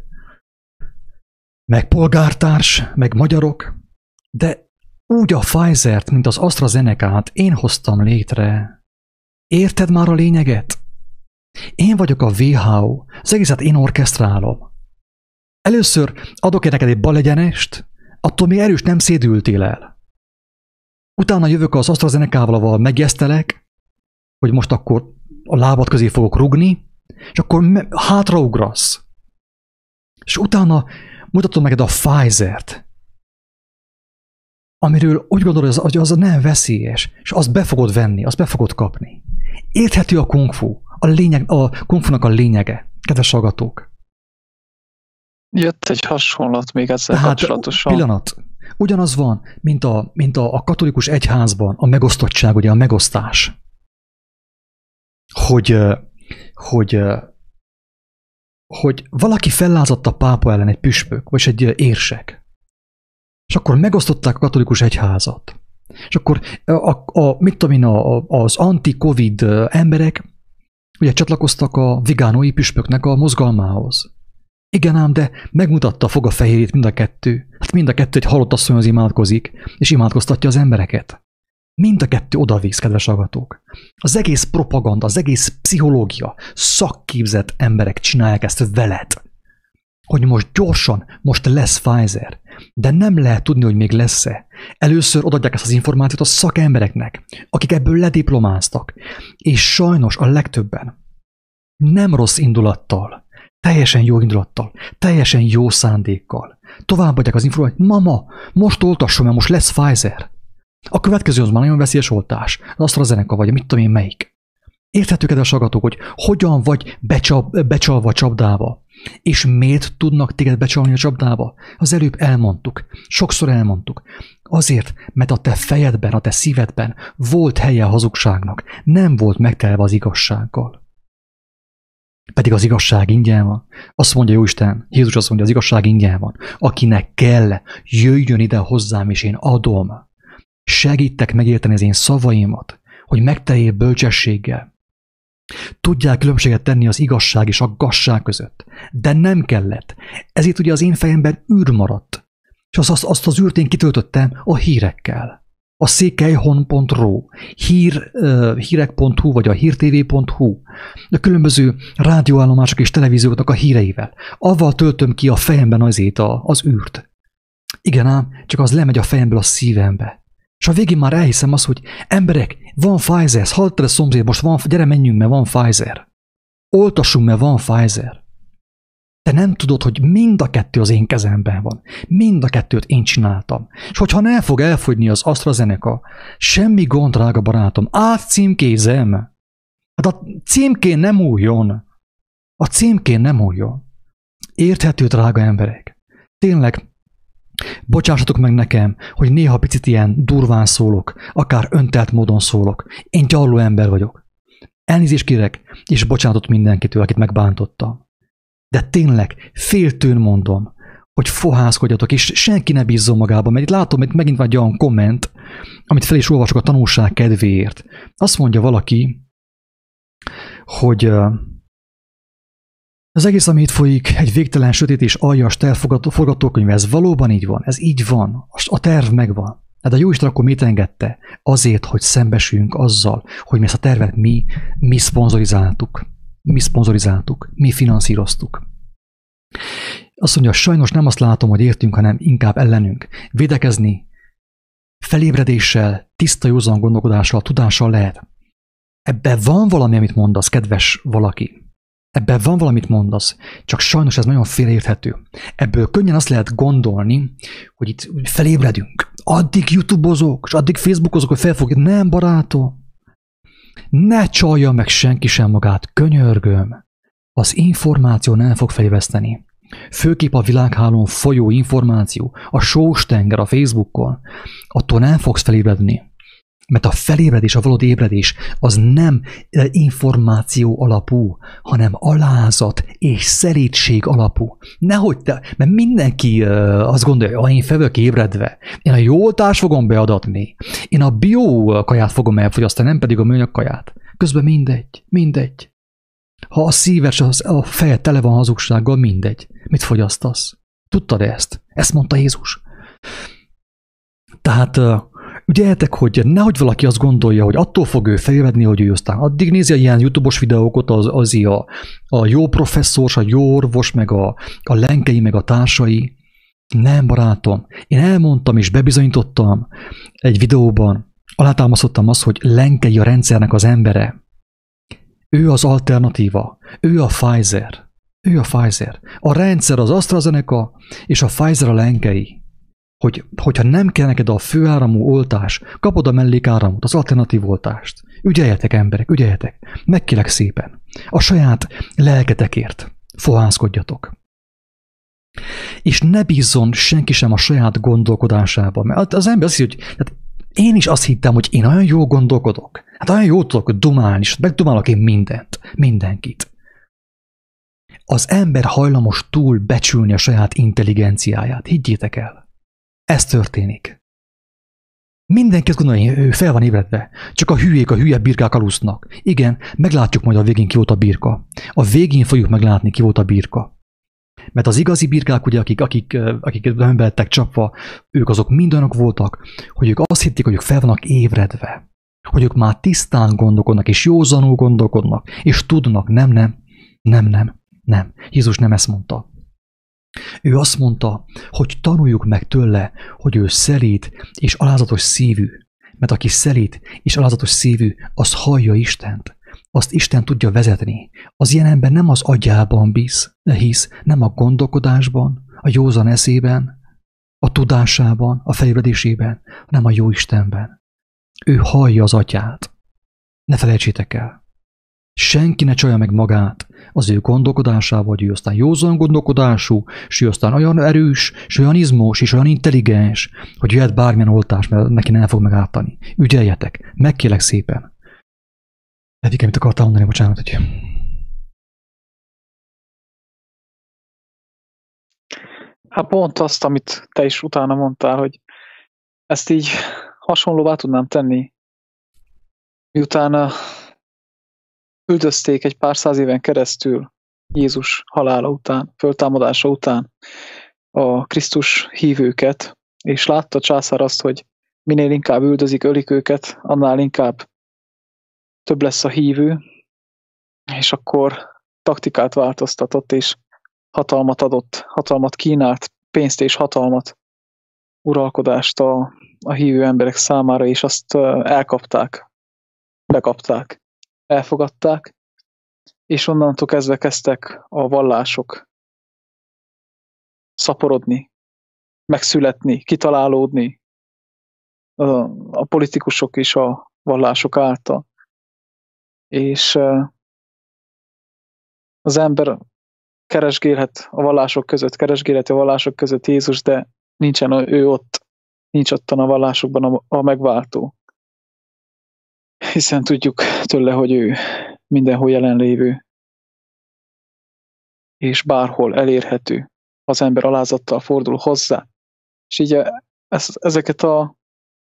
meg polgártárs, meg magyarok, de úgy a Pfizer-t, mint az AstraZeneca-t én hoztam létre. Érted már a lényeget? Én vagyok a WHO, az egészet én orkesztrálom. Először adok neked egy balegyenest, attól még erős nem szédültél el. Utána jövök az AstraZeneca-val, megjesztelek, hogy most akkor a lábad közé fogok rugni, és akkor hátraugrasz. És utána mutatom neked a Pfizer-t, amiről úgy gondolod, hogy az, az nem veszélyes, és azt be fogod venni, azt be fogod kapni. Érthető a kung fu, a, lényeg, a kung fu-nak a lényege, kedves hallgatók. Jött egy hasonlat még ezzel Tehát, kapcsolatosan. Pillanat. Ugyanaz van, mint a, mint a, a katolikus egyházban, a megosztottság, ugye a megosztás. Hogy, hogy, hogy valaki fellázadt a pápa ellen egy püspök, vagy egy érsek. És akkor megosztották a katolikus egyházat. És akkor a, a, mit tudom én, a, az anti-covid emberek ugye csatlakoztak a vigánói püspöknek a mozgalmához. Igen ám, de megmutatta a foga fehérjét mind a kettő. Hát mind a kettő egy halott asszonyhoz imádkozik, és imádkoztatja az embereket. Mind a kettő odavisz, kedves agatók. Az egész propaganda, az egész pszichológia, szakképzett emberek csinálják ezt veled. Hogy most gyorsan, most lesz Pfizer, de nem lehet tudni, hogy még lesz-e. Először odaadják ezt az információt a szakembereknek, akik ebből lediplomáztak, és sajnos a legtöbben nem rossz indulattal, teljesen jó indulattal, teljesen jó szándékkal. Továbbadják az információt, mama, most oltasson, mert most lesz Pfizer. A következő az már nagyon veszélyes oltás. Az AstraZeneca vagy, mit tudom én melyik. Érthető, kedves agatok, hogy hogyan vagy becsap, becsalva csapdába. És miért tudnak téged becsalni a csapdába? Az előbb elmondtuk. Sokszor elmondtuk. Azért, mert a te fejedben, a te szívedben volt helye a hazugságnak. Nem volt megtelve az igazsággal. Pedig az igazság ingyen van. Azt mondja Jóisten, Jézus azt mondja, az igazság ingyen van. Akinek kell, jöjjön ide hozzám, és én adom. Segítek megérteni az én szavaimat, hogy megteljél bölcsességgel. Tudják különbséget tenni az igazság és a gasság között. De nem kellett. Ezért ugye az én fejemben űr maradt. És azt, azt, azt az űrt én kitöltöttem a hírekkel a székelyhon.ru, hír, uh, hírek.hu vagy a hírtv.hu, a különböző rádióállomások és televízióknak a híreivel. Avval töltöm ki a fejemben azért a, az űrt. Igen ám, csak az lemegy a fejemből a szívembe. És a végén már elhiszem azt, hogy emberek, van Pfizer, hallottad a szomszéd, most van, gyere menjünk, mert van Pfizer. Oltassunk, mert van Pfizer. Te nem tudod, hogy mind a kettő az én kezemben van. Mind a kettőt én csináltam. És hogyha nem fog elfogyni az AstraZeneca, semmi gond, drága barátom, átcímkézem. Hát a címkén nem újjon. A címkén nem újjon. Érthető, drága emberek. Tényleg, bocsássatok meg nekem, hogy néha picit ilyen durván szólok, akár öntelt módon szólok. Én gyarló ember vagyok. Elnézést kérek, és bocsánatot mindenkitől, akit megbántottam. De tényleg, féltőn mondom, hogy fohászkodjatok, és senki ne bízzon magába, mert itt látom, hogy megint van egy olyan komment, amit fel is olvasok a tanulság kedvéért. Azt mondja valaki, hogy Az egész, ami itt folyik, egy végtelen sötét és aljas tervforgatókönyv, ez valóban így van, ez így van, a terv megvan. Hát a Jóisten akkor mit engedte? Azért, hogy szembesüljünk azzal, hogy mi ezt a tervet mi, mi szponzorizáltuk. Mi szponzorizáltuk, mi finanszíroztuk. Azt mondja, sajnos nem azt látom, hogy értünk, hanem inkább ellenünk. Védekezni felébredéssel, tiszta józan gondolkodással, tudással lehet. Ebben van valami, amit mondasz, kedves valaki. Ebben van valamit mondasz, csak sajnos ez nagyon félérthető. Ebből könnyen azt lehet gondolni, hogy itt felébredünk. Addig youtubozok, és addig facebookozok, hogy felfogjuk. Nem, barátom. Ne csalja meg senki sem magát, könyörgöm. Az információ nem fog fejveszteni. Főképp a világhálón folyó információ, a sós tenger a Facebookon, attól nem fogsz felébredni. Mert a felébredés, a valódi ébredés az nem eh, információ alapú, hanem alázat és szerítség alapú. Nehogy te, mert mindenki uh, azt gondolja, hogy én fel ébredve. Én a jó oltást fogom beadatni. Én a bio kaját fogom elfogyasztani, nem pedig a műanyag kaját. Közben mindegy, mindegy. Ha a szíves, a fejed tele van hazugsággal, mindegy. Mit fogyasztasz? Tudtad ezt? Ezt mondta Jézus. Tehát uh, Ügyeljetek, hogy nehogy valaki azt gondolja, hogy attól fog ő felvedni, hogy ő aztán addig nézi a ilyen YouTube-os videókat, az, az a, a jó professzor, a jó orvos, meg a, a lenkei, meg a társai. Nem, barátom. Én elmondtam és bebizonyítottam egy videóban, alátámasztottam azt, hogy lenkei a rendszernek az embere. Ő az alternatíva. Ő a Pfizer. Ő a Pfizer. A rendszer az AstraZeneca, és a Pfizer a lenkei hogy, hogyha nem kell neked a főáramú oltás, kapod a mellékáramot, az alternatív oltást. Ügyeljetek, emberek, ügyeljetek. Megkélek szépen. A saját lelketekért fohászkodjatok. És ne bízzon senki sem a saját gondolkodásába. Mert az ember azt hiszi, hogy hát én is azt hittem, hogy én olyan jó gondolkodok. Hát olyan jó tudok dumálni, és megdumálok én mindent, mindenkit. Az ember hajlamos túl becsülni a saját intelligenciáját. Higgyétek el. Ez történik. Mindenki azt gondolja, hogy ő fel van ébredve. Csak a hülyék, a hülye birkák alusznak. Igen, meglátjuk majd a végén ki volt a birka. A végén fogjuk meglátni ki volt a birka. Mert az igazi birkák, ugye, akik, akik, akik nem lettek csapva, ők azok mindenok voltak, hogy ők azt hitték, hogy ők fel vannak ébredve. Hogy ők már tisztán gondolkodnak, és józanul gondolkodnak, és tudnak, nem, nem, nem, nem, nem. Jézus nem ezt mondta. Ő azt mondta, hogy tanuljuk meg tőle, hogy ő szelít és alázatos szívű. Mert aki szelít és alázatos szívű, az hallja Istent. Azt Isten tudja vezetni. Az ilyen ember nem az agyában bíz, hisz, nem a gondolkodásban, a józan eszében, a tudásában, a fejlődésében, hanem a jó Istenben. Ő hallja az atyát. Ne felejtsétek el. Senki ne csalja meg magát az ő gondolkodásával, hogy ő aztán józan gondolkodású, és ő aztán olyan erős, és olyan izmos, és olyan intelligens, hogy jöhet bármilyen oltás, mert neki nem fog megártani. Ügyeljetek, megkélek szépen. Eddig, amit akartál mondani, bocsánat, hogy... Hát pont azt, amit te is utána mondtál, hogy ezt így hasonlóvá tudnám tenni, miután üldözték egy pár száz éven keresztül Jézus halála után, föltámadása után a Krisztus hívőket, és látta a császár azt, hogy minél inkább üldözik, ölik őket, annál inkább több lesz a hívő, és akkor taktikát változtatott, és hatalmat adott, hatalmat kínált, pénzt és hatalmat, uralkodást a, a hívő emberek számára, és azt elkapták, bekapták elfogadták, és onnantól kezdve kezdtek a vallások szaporodni, megszületni, kitalálódni, a, a politikusok is a vallások által. És az ember keresgélhet a vallások között, keresgélhet a vallások között Jézus, de nincsen ő ott, nincs ottan a vallásokban a, a megváltó hiszen tudjuk tőle, hogy ő mindenhol jelenlévő, és bárhol elérhető. Az ember alázattal fordul hozzá. És így ezeket a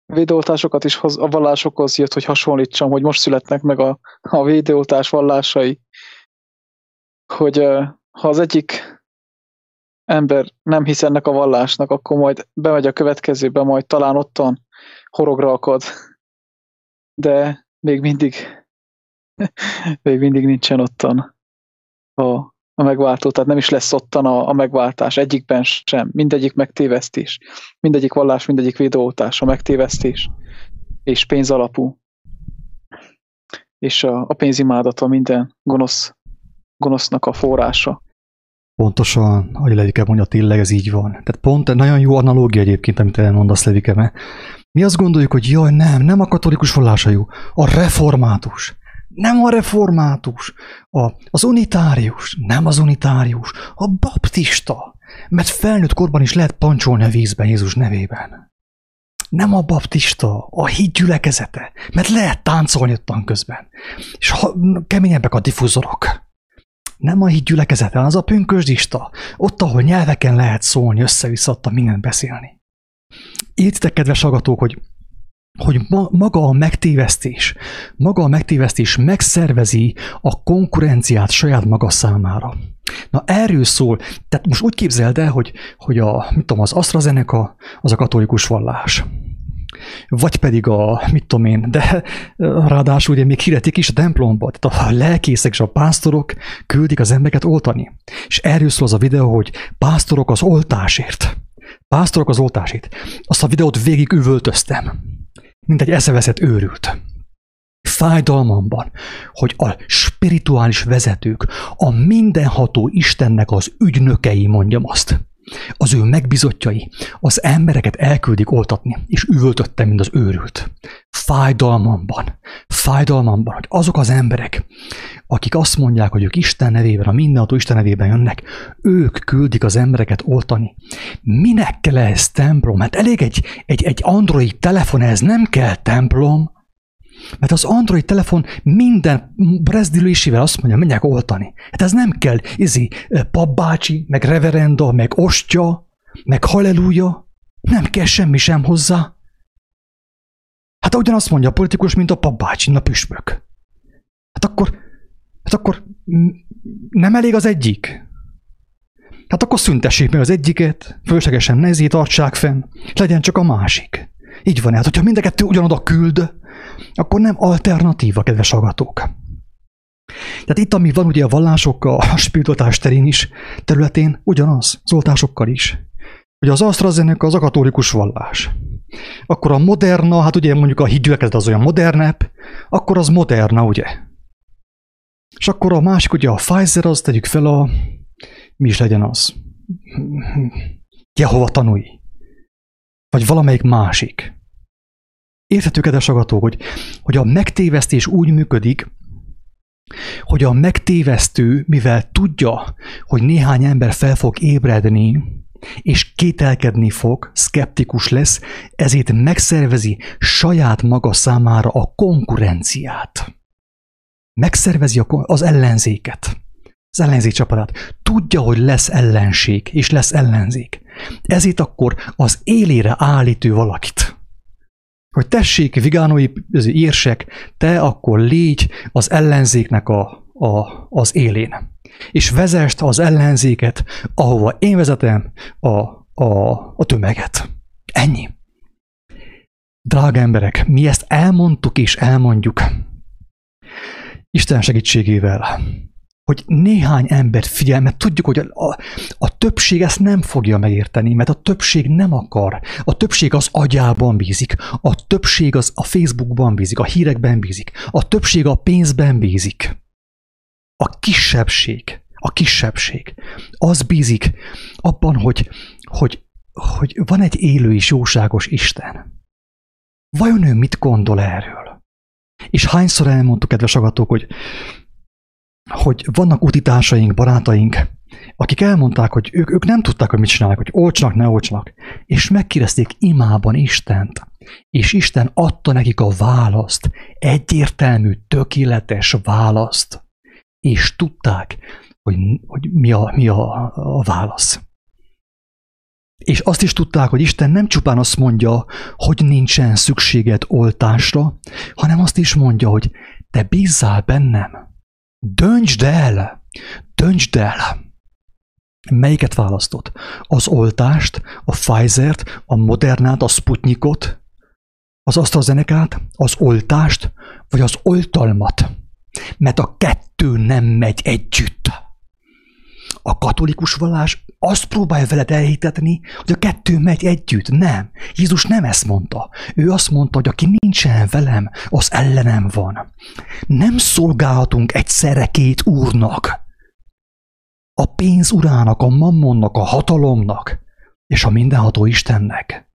védőoltásokat is hoz, a vallásokhoz jött, hogy hasonlítsam, hogy most születnek meg a, a védőoltás vallásai, hogy ha az egyik ember nem hisz ennek a vallásnak, akkor majd bemegy a következőbe, majd talán ottan horogra akad. De még mindig még mindig nincsen ottan a, a megváltó, tehát nem is lesz ottan a, a megváltás egyikben sem. Mindegyik megtévesztés. Mindegyik vallás, mindegyik videótás a megtévesztés. És pénzalapú. És a, a pénzimádata minden gonosz, gonosznak a forrása. Pontosan, ahogy Levike mondja, tényleg ez így van. Tehát pont nagyon jó analógia egyébként, amit elmondasz, Levike, mert mi azt gondoljuk, hogy jaj, nem, nem a katolikus vallása jó, a református. Nem a református, a, az unitárius, nem az unitárius, a baptista. Mert felnőtt korban is lehet pancsolni a vízben Jézus nevében. Nem a baptista, a híd gyülekezete, mert lehet táncolni ottan közben. És ha, keményebbek a diffuzorok. Nem a híd gyülekezete, hanem az a pünkösdista, ott, ahol nyelveken lehet szólni, össze-vissza mindent beszélni. Értitek, kedves agatók, hogy hogy ma, maga a megtévesztés, maga a megtévesztés megszervezi a konkurenciát saját maga számára. Na erről szól, tehát most úgy képzeld el, hogy, hogy a, mit tudom, az AstraZeneca az a katolikus vallás. Vagy pedig a, mit tudom én, de ráadásul ugye még hirdetik is a templomba, tehát a lelkészek és a pásztorok küldik az embereket oltani. És erről szól az a videó, hogy pásztorok az oltásért. Pásztorok az oltásért. Azt a videót végig üvöltöztem mint egy eszeveszett őrült. Fájdalmamban, hogy a spirituális vezetők, a mindenható Istennek az ügynökei, mondjam azt, az ő megbizotjai, az embereket elküldik oltatni, és üvöltöttem, mint az őrült. Fájdalmamban, fájdalmamban, hogy azok az emberek, akik azt mondják, hogy ők Isten nevében, a mindenható Isten nevében jönnek, ők küldik az embereket oltani. Minek kell ez templom? Hát elég egy, egy, egy Android telefon, ez nem kell templom. Mert az Android telefon minden brezdülésével azt mondja, menjek oltani. Hát ez nem kell, izi, papbácsi, meg reverenda, meg ostya, meg halleluja. Nem kell semmi sem hozzá. Hát ugyanazt mondja a politikus, mint a papbácsi, a püspök. Hát akkor, hát akkor nem elég az egyik? Hát akkor szüntessék meg az egyiket, fölöslegesen nezé tartsák fenn, legyen csak a másik. Így van, hát hogyha mind ugyanoda küld, akkor nem alternatíva, kedves hallgatók. Tehát itt, ami van ugye a vallásokkal, a spiritualitás terén is, területén, ugyanaz, az oltásokkal is. Ugye az AstraZeneca az a katolikus vallás. Akkor a Moderna, hát ugye mondjuk a hídgyülekezet az olyan modernebb, akkor az Moderna, ugye? És akkor a másik, ugye a Pfizer, az tegyük fel a, mi is legyen az? Jehova tanúi. Vagy valamelyik másik. Érthető, kedves agatók, hogy, hogy a megtévesztés úgy működik, hogy a megtévesztő, mivel tudja, hogy néhány ember fel fog ébredni, és kételkedni fog, skeptikus lesz, ezért megszervezi saját maga számára a konkurenciát. Megszervezi az ellenzéket, az ellenzék csapatát. Tudja, hogy lesz ellenség, és lesz ellenzék. Ezért akkor az élére állítő valakit hogy tessék, vigánói érsek, te akkor légy az ellenzéknek a, a, az élén. És vezest az ellenzéket, ahova én vezetem a, a, a tömeget. Ennyi. Drága emberek, mi ezt elmondtuk és elmondjuk. Isten segítségével hogy néhány embert figyel, mert tudjuk, hogy a, a, a többség ezt nem fogja megérteni, mert a többség nem akar. A többség az agyában bízik, a többség az a Facebookban bízik, a hírekben bízik, a többség a pénzben bízik. A kisebbség, a kisebbség, az bízik abban, hogy, hogy, hogy van egy élő és jóságos Isten. Vajon ő mit gondol erről? És hányszor elmondtuk, kedves agatók, hogy hogy vannak utitársaink, barátaink, akik elmondták, hogy ők, ők nem tudták, hogy mit csinálnak, hogy olcsnak, ne olcsnak, és megkérdezték imában Istent, és Isten adta nekik a választ, egyértelmű, tökéletes választ, és tudták, hogy, hogy mi, a, mi a, a válasz. És azt is tudták, hogy Isten nem csupán azt mondja, hogy nincsen szükséged oltásra, hanem azt is mondja, hogy te bízzál bennem, Döntsd el! Döntsd el! Melyiket választott? Az oltást, a Pfizer-t, a Modernát, a Sputnikot, az AstraZeneca-t, az oltást, vagy az oltalmat? Mert a kettő nem megy együtt. A katolikus vallás azt próbálja veled elhitetni, hogy a kettő megy együtt. Nem. Jézus nem ezt mondta. Ő azt mondta, hogy aki nincsen velem, az ellenem van. Nem szolgálhatunk egyszerre két úrnak. A pénz urának, a mammonnak, a hatalomnak, és a mindenható Istennek.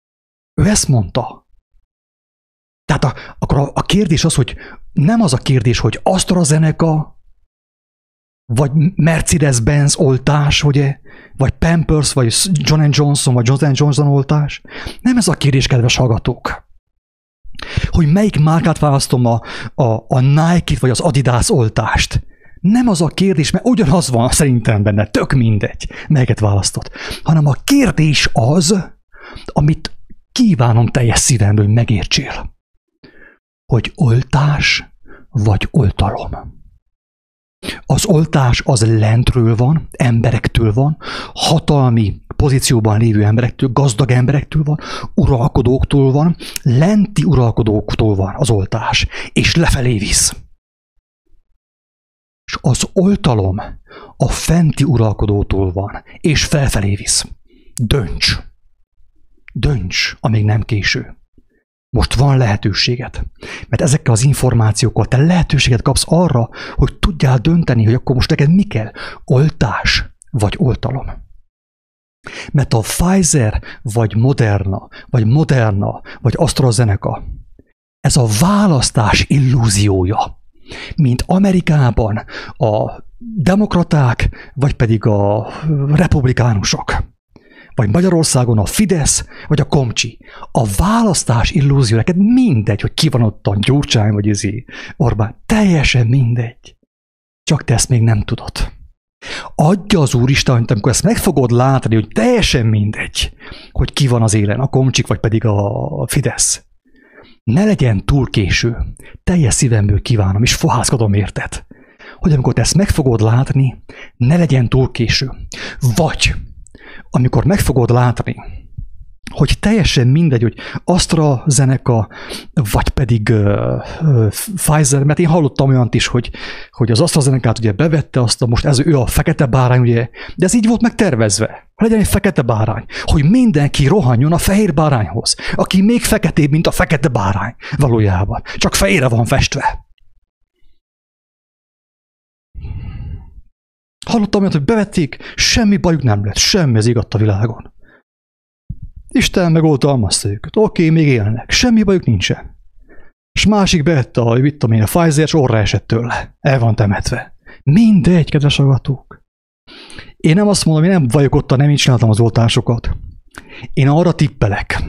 Ő ezt mondta. Tehát a, akkor a, a kérdés az, hogy nem az a kérdés, hogy AstraZeneca, vagy Mercedes-Benz oltás, ugye, vagy Pampers, vagy John Johnson, vagy Johnson Johnson oltás. Nem ez a kérdés, kedves hallgatók. Hogy melyik márkát választom, a, a, a Nike-t, vagy az Adidas oltást. Nem az a kérdés, mert ugyanaz van szerintem benne, tök mindegy, melyiket választott. Hanem a kérdés az, amit kívánom teljes szívemből, megértsél. Hogy oltás vagy oltalom. Az oltás az lentről van, emberektől van, hatalmi pozícióban lévő emberektől, gazdag emberektől van, uralkodóktól van, lenti uralkodóktól van az oltás, és lefelé visz. És az oltalom a fenti uralkodótól van, és felfelé visz. Dönts! Dönts, amíg nem késő. Most van lehetőséget. Mert ezekkel az információkkal te lehetőséget kapsz arra, hogy tudjál dönteni, hogy akkor most neked mi kell. Oltás vagy oltalom. Mert a Pfizer, vagy Moderna, vagy Moderna, vagy AstraZeneca, ez a választás illúziója. Mint Amerikában a demokraták, vagy pedig a republikánusok vagy Magyarországon a Fidesz, vagy a Komcsi. A választás illúzió, neked mindegy, hogy ki van ott a Gyurcsány, vagy izé Orbán. Teljesen mindegy. Csak te ezt még nem tudod. Adja az Úristen, hogy amikor ezt meg fogod látni, hogy teljesen mindegy, hogy ki van az élen, a Komcsik, vagy pedig a Fidesz. Ne legyen túl késő. Teljes szívemből kívánom, és fohászkodom érted. Hogy amikor te ezt meg fogod látni, ne legyen túl késő. Vagy amikor meg fogod látni, hogy teljesen mindegy, hogy AstraZeneca, vagy pedig uh, uh, Pfizer, mert én hallottam olyant is, hogy, hogy az AstraZeneca-t ugye bevette, azt a, most ez ő a fekete bárány, ugye, de ez így volt megtervezve. Legyen egy fekete bárány, hogy mindenki rohanjon a fehér bárányhoz, aki még feketébb, mint a fekete bárány valójában. Csak fejére van festve. Hallottam olyat, hogy bevették, semmi bajuk nem lett, semmi az igatt a világon. Isten megoltalmazta őket. Oké, még élnek, semmi bajuk nincsen. És másik bevette a, mit tudom én, a Pfizer, és orra esett tőle. El van temetve. Mindegy, kedves agatók. Én nem azt mondom, én nem vagyok ott, nem így csináltam az oltásokat. Én arra tippelek,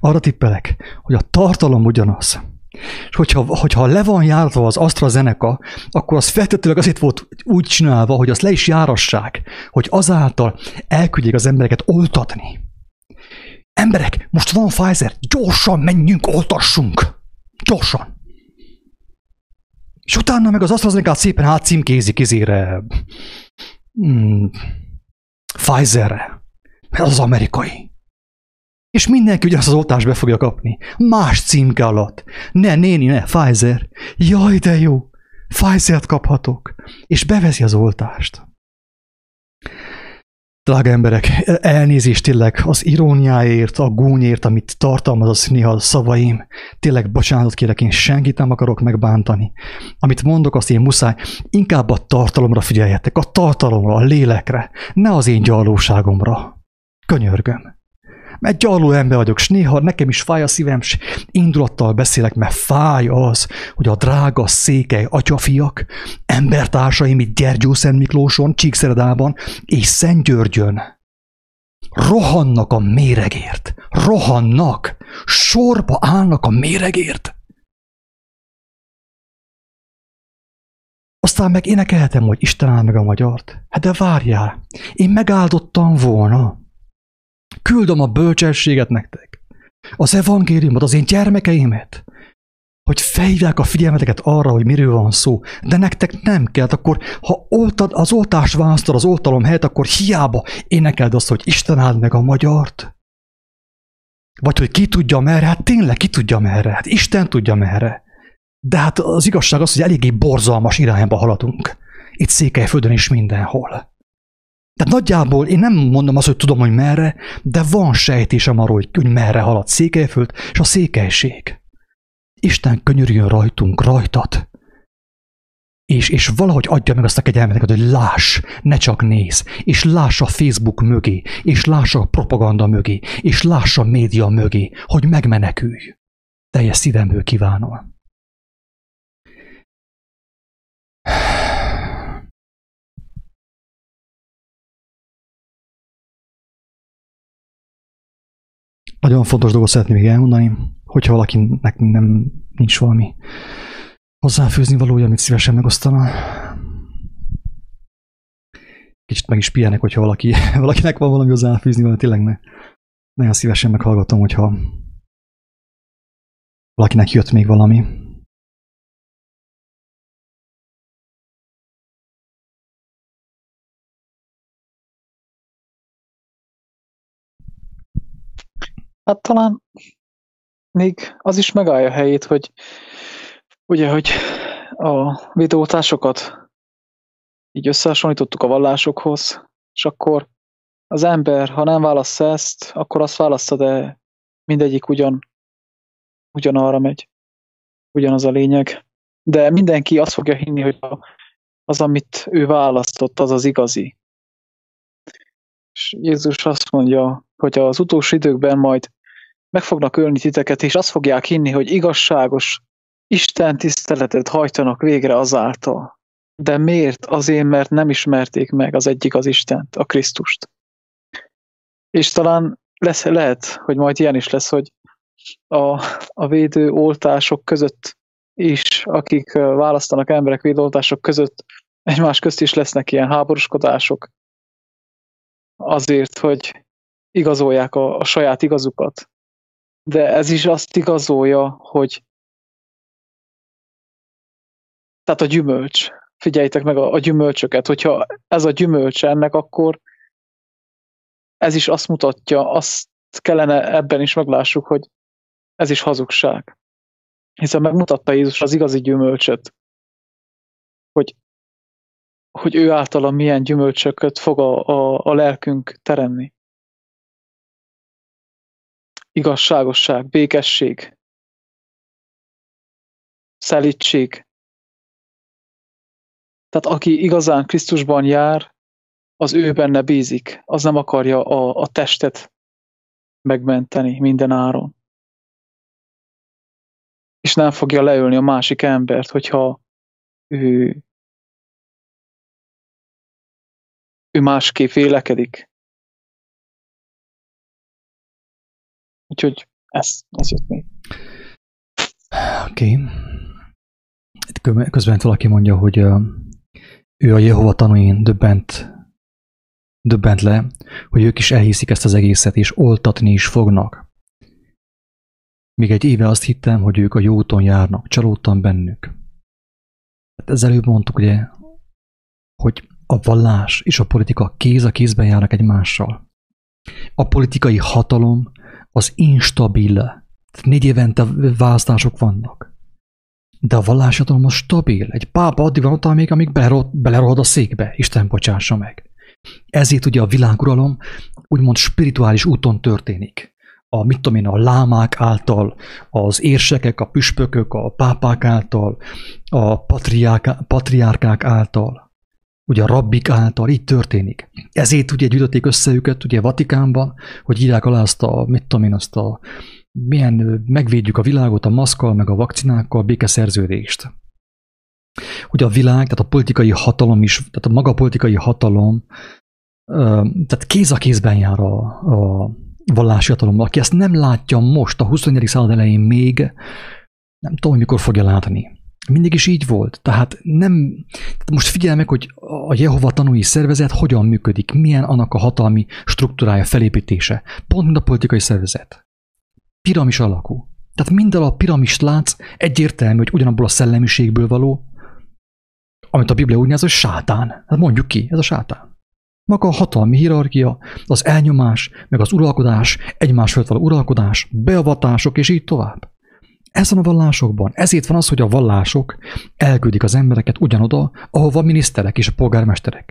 arra tippelek, hogy a tartalom ugyanaz. És hogyha, hogyha le van járva az AstraZeneca, akkor az feltétlenül azért volt úgy csinálva, hogy azt le is járassák, hogy azáltal elküldjék az embereket oltatni. Emberek, most van Pfizer, gyorsan menjünk, oltassunk! Gyorsan! És utána meg az AstraZeneca szépen átcímkézik izére hmm, Pfizerre, mert az, az amerikai. És mindenki ugyanazt az oltást be fogja kapni. Más címke alatt. Ne, néni, ne, Pfizer. Jaj, de jó. Pfizer-t kaphatok. És beveszi az oltást. Drága emberek, elnézést tényleg az iróniáért, a gúnyért, amit tartalmaz az néha a szavaim. Tényleg bocsánatot kérek, én senkit nem akarok megbántani. Amit mondok, azt én muszáj. Inkább a tartalomra figyeljetek, a tartalomra, a lélekre, ne az én gyalóságomra. Könyörgöm mert gyaló ember vagyok, és néha nekem is fáj a szívem, és indulattal beszélek, mert fáj az, hogy a drága székely atyafiak, embertársaim itt Gyergyó Szent Miklóson, Csíkszeredában és Szent Györgyön rohannak a méregért. Rohannak. Sorba állnak a méregért. Aztán meg énekelhetem, hogy Isten áll meg a magyart. Hát de várjál, én megáldottam volna. Küldöm a bölcsességet nektek. Az evangéliumot, az én gyermekeimet. hogy felhívják a figyelmeteket arra, hogy miről van szó, de nektek nem kell, akkor ha oltad, az oltás választod az oltalom helyett, akkor hiába énekeld azt, hogy Isten áld meg a magyart. Vagy hogy ki tudja merre, hát tényleg ki tudja merre, hát Isten tudja merre. De hát az igazság az, hogy eléggé borzalmas irányba haladunk. Itt Székelyföldön is mindenhol. Tehát nagyjából én nem mondom azt, hogy tudom, hogy merre, de van sejtésem arról, hogy, hogy merre halad Székelyföld és a székelység. Isten könyörüljön rajtunk, rajtad. És, és valahogy adja meg azt a kegyelmeteket, hogy láss, ne csak néz, és láss a Facebook mögé, és láss a propaganda mögé, és láss a média mögé, hogy megmenekülj. Teljes szívemből kívánom. Nagyon fontos dolgot szeretném még elmondani, hogyha valakinek nem nincs valami hozzáfőzni valója, amit szívesen megosztana. Kicsit meg is pihenek, hogyha valaki, valakinek van valami hozzáfűzni, valami tényleg ne. Nagyon szívesen meghallgatom, hogyha valakinek jött még valami. Hát talán még az is megállja helyét, hogy ugye, hogy a videótásokat így összehasonlítottuk a vallásokhoz, és akkor az ember, ha nem válassz ezt, akkor azt választa, de mindegyik ugyan, ugyanarra megy. Ugyanaz a lényeg. De mindenki azt fogja hinni, hogy az, amit ő választott, az az igazi. És Jézus azt mondja, hogy az utolsó időkben majd meg fognak ölni titeket, és azt fogják hinni, hogy igazságos Isten tiszteletet hajtanak végre azáltal. De miért? Azért, mert nem ismerték meg az egyik az Istent, a Krisztust. És talán lesz, lehet, hogy majd ilyen is lesz, hogy a, a védő oltások között is, akik választanak emberek védőoltások között, egymás közt is lesznek ilyen háborúskodások, azért, hogy igazolják a, a saját igazukat de ez is azt igazolja, hogy tehát a gyümölcs, figyeljétek meg a, a gyümölcsöket, hogyha ez a gyümölcs ennek, akkor ez is azt mutatja, azt kellene ebben is meglássuk, hogy ez is hazugság. Hiszen megmutatta Jézus az igazi gyümölcsöt, hogy, hogy ő általa milyen gyümölcsöket fog a, a, a lelkünk teremni igazságosság, békesség, szelítség. Tehát aki igazán Krisztusban jár, az ő benne bízik, az nem akarja a, a testet megmenteni minden áron. És nem fogja leölni a másik embert, hogyha ő, ő másképp vélekedik. Úgyhogy ez, ez jött még. Oké. Okay. Itt közben valaki mondja, hogy ő a Jehova tanúin döbbent, döbbent le, hogy ők is elhiszik ezt az egészet, és oltatni is fognak. Még egy éve azt hittem, hogy ők a jó úton járnak, csalódtam bennük. Hát ezzel előbb mondtuk, ugye, hogy a vallás és a politika kéz a kézben járnak egymással. A politikai hatalom az instabil. Négy évente választások vannak. De a valláshatalom az stabil. Egy pápa addig van ott, amíg, amíg belerohad a székbe. Isten bocsássa meg. Ezért ugye a világuralom úgymond spirituális úton történik. A, mit tudom én, a lámák által, az érsekek, a püspökök, a pápák által, a patriárkák által ugye a rabbik által így történik. Ezért ugye gyűjtötték össze őket ugye Vatikánban, hogy írják alá azt a, mit tudom én, azt a milyen megvédjük a világot a maszkkal, meg a vakcinákkal, békeszerződést. Hogy a világ, tehát a politikai hatalom is, tehát a maga politikai hatalom, tehát kéz a kézben jár a, a vallási hatalom. Aki ezt nem látja most, a 21. század elején még, nem tudom, mikor fogja látni. Mindig is így volt. Tehát nem, most figyelj meg, hogy a Jehova tanúi szervezet hogyan működik, milyen annak a hatalmi struktúrája, felépítése. Pont mint a politikai szervezet. Piramis alakú. Tehát minden a piramist látsz, egyértelmű, hogy ugyanabból a szellemiségből való, amit a Biblia úgy néz, hogy sátán. Hát mondjuk ki, ez a sátán. Maga a hatalmi hierarchia, az elnyomás, meg az uralkodás, egymás fölött való uralkodás, beavatások, és így tovább. Ez a vallásokban. Ezért van az, hogy a vallások elküldik az embereket ugyanoda, ahova a miniszterek és a polgármesterek.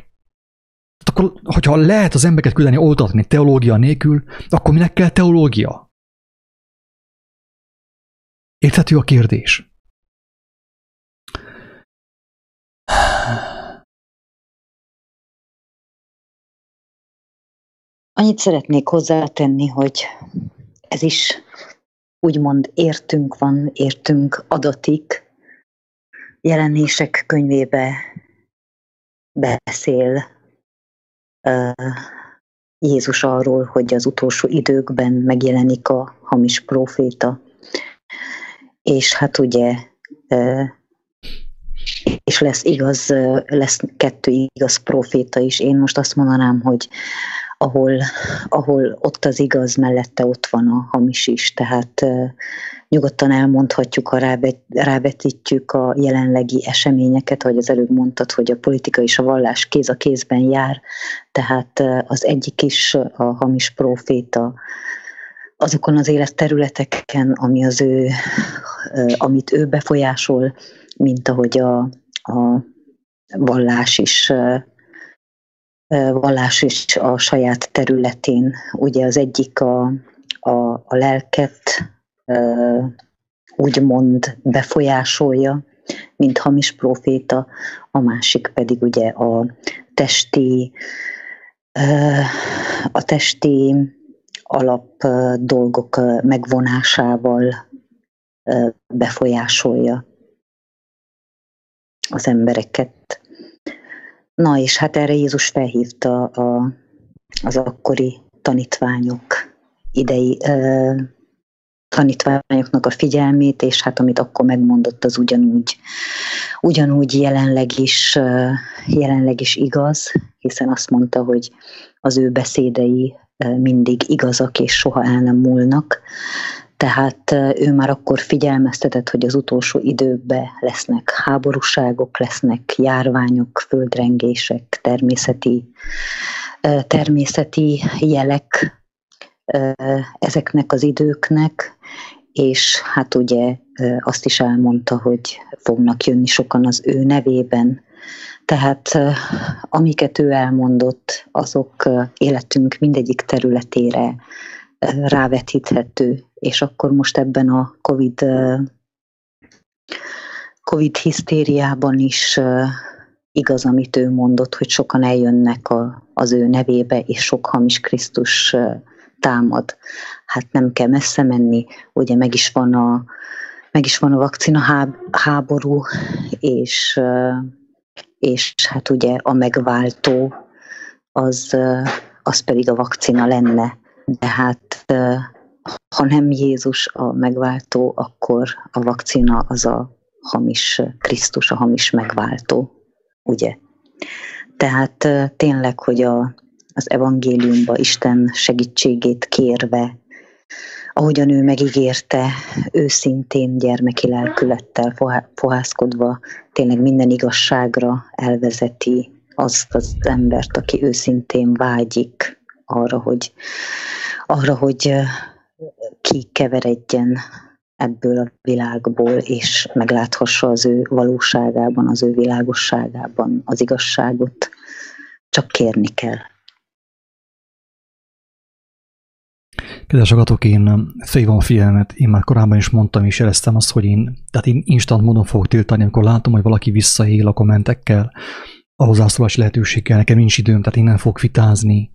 Tehát akkor, hogyha lehet az embereket küldeni oltatni teológia nélkül, akkor minek kell teológia? Érthető a kérdés? Annyit szeretnék hozzátenni, hogy ez is úgymond értünk van, értünk adatik. Jelenések könyvébe beszél Jézus arról, hogy az utolsó időkben megjelenik a hamis proféta. És hát ugye és lesz igaz, lesz kettő igaz proféta is. Én most azt mondanám, hogy ahol, ahol ott az igaz, mellette ott van a hamis is, tehát nyugodtan elmondhatjuk, ha rávetítjük a jelenlegi eseményeket, ahogy az előbb mondtad, hogy a politika és a vallás kéz a kézben jár, tehát az egyik is a hamis proféta, azokon az életterületeken, ami az ő, amit ő befolyásol, mint ahogy a, a vallás is vallás is a saját területén. Ugye az egyik a, a, a lelket úgymond befolyásolja, mint hamis proféta, a másik pedig ugye a testi, a testi alap dolgok megvonásával befolyásolja az embereket. Na és hát erre Jézus felhívta a, az akkori tanítványok idei ö, tanítványoknak a figyelmét, és hát amit akkor megmondott, az ugyanúgy, ugyanúgy jelenleg is, jelenleg is igaz, hiszen azt mondta, hogy az ő beszédei mindig igazak és soha el nem múlnak. Tehát ő már akkor figyelmeztetett, hogy az utolsó időkben lesznek háborúságok, lesznek járványok, földrengések, természeti, természeti jelek ezeknek az időknek, és hát ugye azt is elmondta, hogy fognak jönni sokan az ő nevében. Tehát amiket ő elmondott, azok életünk mindegyik területére rávetíthető, és akkor most ebben a COVID, COVID hisztériában is igaz, amit ő mondott, hogy sokan eljönnek a, az ő nevébe, és sok hamis Krisztus támad. Hát nem kell messze menni, ugye meg is van a, meg is van a vakcina háború, és, és hát ugye a megváltó az, az pedig a vakcina lenne. De hát ha nem Jézus a megváltó, akkor a vakcina az a hamis Krisztus, a hamis megváltó, ugye? Tehát tényleg, hogy a, az evangéliumba Isten segítségét kérve, ahogyan ő megígérte, őszintén gyermeki lelkülettel fohászkodva, tényleg minden igazságra elvezeti azt az embert, aki őszintén vágyik arra, hogy, arra, hogy kikeveredjen ebből a világból, és megláthassa az ő valóságában, az ő világosságában az igazságot. Csak kérni kell. Kedves agatok, én felhívom a figyelmet, én már korábban is mondtam és jeleztem azt, hogy én, tehát én instant módon fogok tiltani, amikor látom, hogy valaki visszaél a kommentekkel, a hozzászólási lehetőséggel, nekem nincs időm, tehát én nem fogok vitázni,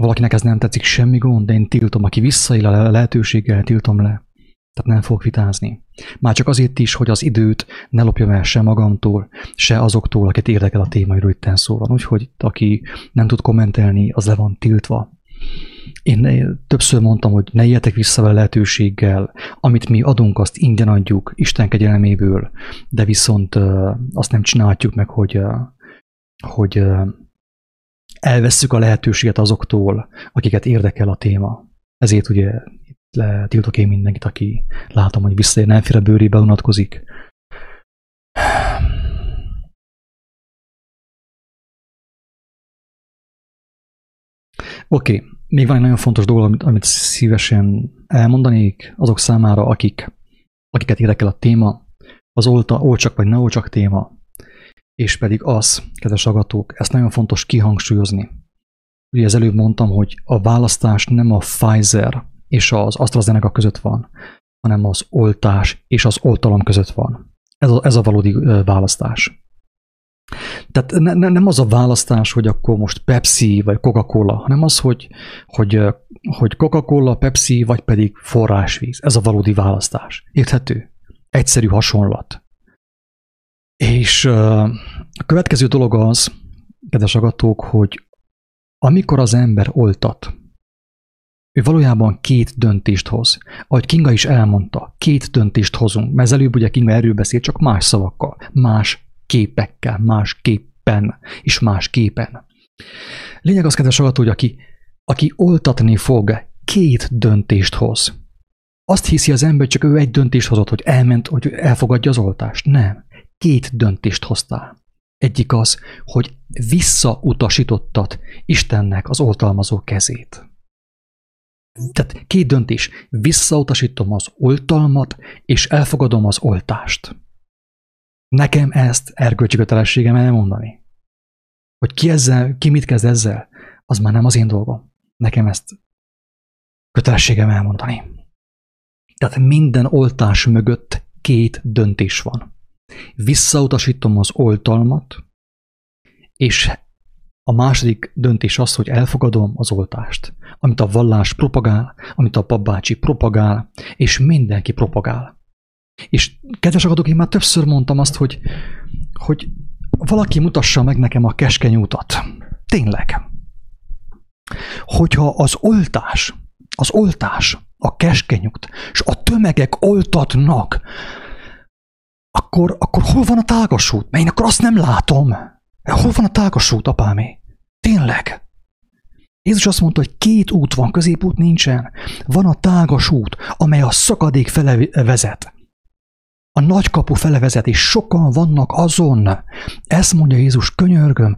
valakinek ez nem tetszik, semmi gond, de én tiltom, aki visszaél a lehetőséggel, tiltom le. Tehát nem fogok vitázni. Már csak azért is, hogy az időt ne lopjam el se magamtól, se azoktól, akit érdekel a téma, amiről itt szó van. Úgyhogy aki nem tud kommentelni, az le van tiltva. Én többször mondtam, hogy ne ilyetek vissza vele lehetőséggel, amit mi adunk, azt ingyen adjuk Isten kegyelméből, de viszont azt nem csinálhatjuk meg, hogy, hogy elvesszük a lehetőséget azoktól, akiket érdekel a téma. Ezért ugye letiltok én mindenkit, aki látom, hogy visszaér, nem fél a bőrébe unatkozik. Oké, okay. még van egy nagyon fontos dolog, amit, amit szívesen elmondanék azok számára, akik, akiket érdekel a téma, az olta, olcsak vagy ne olcsak téma, és pedig az, kedves agatók, ezt nagyon fontos kihangsúlyozni. Ugye az előbb mondtam, hogy a választás nem a Pfizer és az AstraZeneca között van, hanem az oltás és az oltalom között van. Ez a, ez a valódi választás. Tehát ne, ne, nem az a választás, hogy akkor most Pepsi vagy Coca-Cola, hanem az, hogy, hogy, hogy Coca-Cola, Pepsi vagy pedig forrásvíz. Ez a valódi választás. Érthető? Egyszerű hasonlat. És a következő dolog az, kedves agatók, hogy amikor az ember oltat, ő valójában két döntést hoz. Ahogy Kinga is elmondta, két döntést hozunk, mert előbb ugye Kinga erről beszél, csak más szavakkal, más képekkel, más képpen és más képen. Lényeg az, kedves agató, hogy aki, aki oltatni fog, két döntést hoz. Azt hiszi az ember, csak ő egy döntést hozott, hogy elment, hogy elfogadja az oltást. Nem. Két döntést hoztál. Egyik az, hogy visszautasítottad Istennek az oltalmazó kezét. Tehát két döntés. Visszautasítom az oltalmat, és elfogadom az oltást. Nekem ezt erkölcsi kötelességem elmondani. Hogy ki, ezzel, ki mit kezd ezzel, az már nem az én dolgom. Nekem ezt kötelességem elmondani. Tehát minden oltás mögött két döntés van. Visszautasítom az oltalmat, és a második döntés az, hogy elfogadom az oltást, amit a vallás propagál, amit a papbácsi propagál, és mindenki propagál. És kedves akadok, én már többször mondtam azt, hogy, hogy valaki mutassa meg nekem a keskeny utat. Tényleg. Hogyha az oltás, az oltás, a keskenyút, és a tömegek oltatnak, akkor, akkor hol van a tágasút? Mert én akkor azt nem látom. Hol van a tágasút, apámé? Tényleg. Jézus azt mondta, hogy két út van, középút nincsen. Van a tágas út, amely a szakadék fele vezet. A nagy kapu fele vezet, és sokan vannak azon. Ezt mondja Jézus, könyörgöm,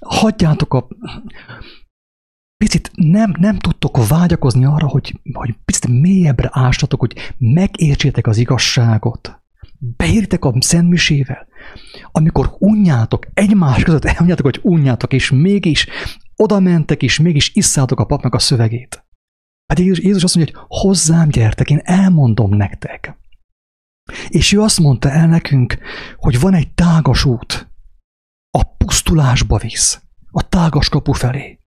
hagyjátok a... Picit nem, nem tudtok vágyakozni arra, hogy, hogy picit mélyebbre ástatok, hogy megértsétek az igazságot. Beírtek a szentmisével. Amikor unjátok, egymás között elmondjátok, hogy unjátok, és mégis oda mentek, és mégis isszátok a papnak a szövegét. Hát Jézus, Jézus azt mondja, hogy hozzám gyertek, én elmondom nektek. És ő azt mondta el nekünk, hogy van egy tágas út, a pusztulásba visz, a tágas kapu felé.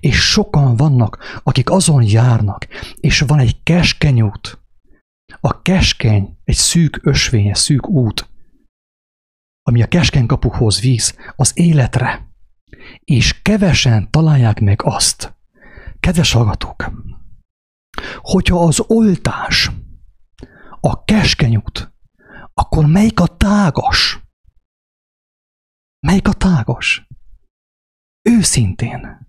És sokan vannak, akik azon járnak, és van egy keskeny út. A keskeny, egy szűk ösvénye, szűk út, ami a keskeny kapuhoz víz, az életre. És kevesen találják meg azt. Kedves hallgatók, hogyha az oltás a keskeny út, akkor melyik a tágas? Melyik a tágas? Őszintén.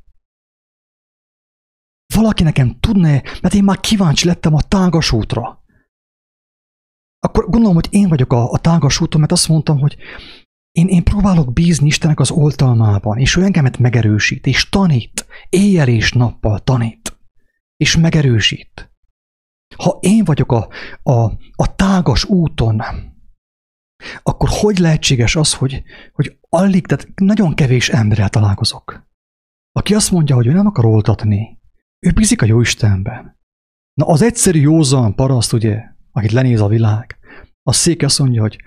Valaki nekem tudná, mert én már kíváncsi lettem a tágas útra. Akkor gondolom, hogy én vagyok a, a tágas úton, mert azt mondtam, hogy én, én próbálok bízni Istenek az oltalmában, és ő engemet megerősít, és tanít, éjjel és nappal tanít, és megerősít. Ha én vagyok a, a, a tágas úton, akkor hogy lehetséges az, hogy, hogy alig, tehát nagyon kevés emberrel találkozok, aki azt mondja, hogy ő nem akar oltatni, ő bízik a jó Istenben. Na az egyszerű józan paraszt, ugye, akit lenéz a világ, a széke azt mondja, hogy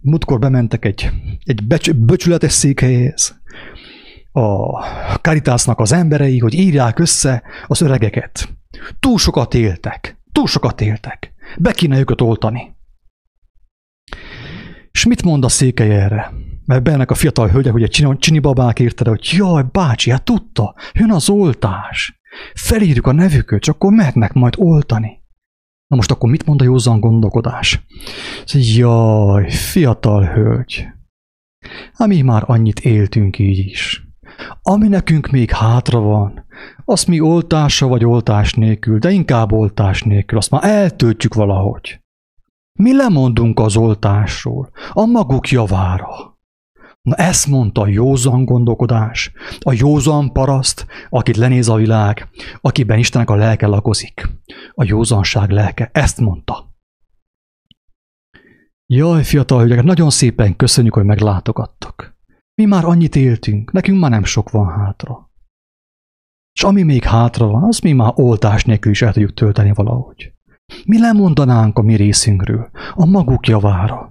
múltkor bementek egy, egy becs, böcsületes székhelyhez, a Caritasnak az emberei, hogy írják össze az öregeket. Túl sokat éltek. Túl sokat éltek. Be kéne őket oltani. És mit mond a székely erre? Mert bennek a fiatal hölgyek, ugye csini, csini babák írta, hogy jaj, bácsi, hát tudta, jön az oltás. Felírjuk a nevüket, csak akkor mehetnek majd oltani. Na most akkor mit mond a józan gondolkodás? Jaj, fiatal hölgy, hát mi már annyit éltünk így is. Ami nekünk még hátra van, azt mi oltása vagy oltás nélkül, de inkább oltás nélkül, azt már eltöltjük valahogy. Mi lemondunk az oltásról, a maguk javára. Na ezt mondta a józan gondolkodás, a józan paraszt, akit lenéz a világ, akiben Istenek a lelke lakozik. A józanság lelke, ezt mondta. Jaj, fiatal hölgyek, nagyon szépen köszönjük, hogy meglátogattak. Mi már annyit éltünk, nekünk már nem sok van hátra. És ami még hátra van, az mi már oltás nélkül is el tudjuk tölteni valahogy. Mi lemondanánk a mi részünkről, a maguk javára.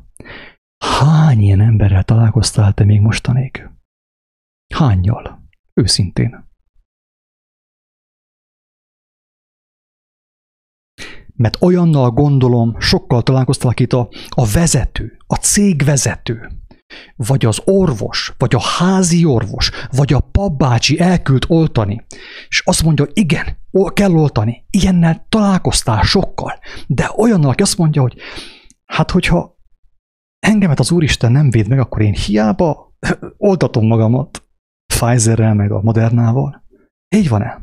Hány ilyen emberrel találkoztál te még mostanék? Hányjal? Őszintén. Mert olyannal gondolom, sokkal találkoztál, akit a, a vezető, a cégvezető, vagy az orvos, vagy a házi orvos, vagy a papbácsi elküld oltani, és azt mondja, hogy igen, kell oltani. Ilyennel találkoztál sokkal, de olyannal, aki azt mondja, hogy hát hogyha engemet az Úristen nem véd meg, akkor én hiába oltatom magamat Pfizerrel, meg a Modernával. Így van-e?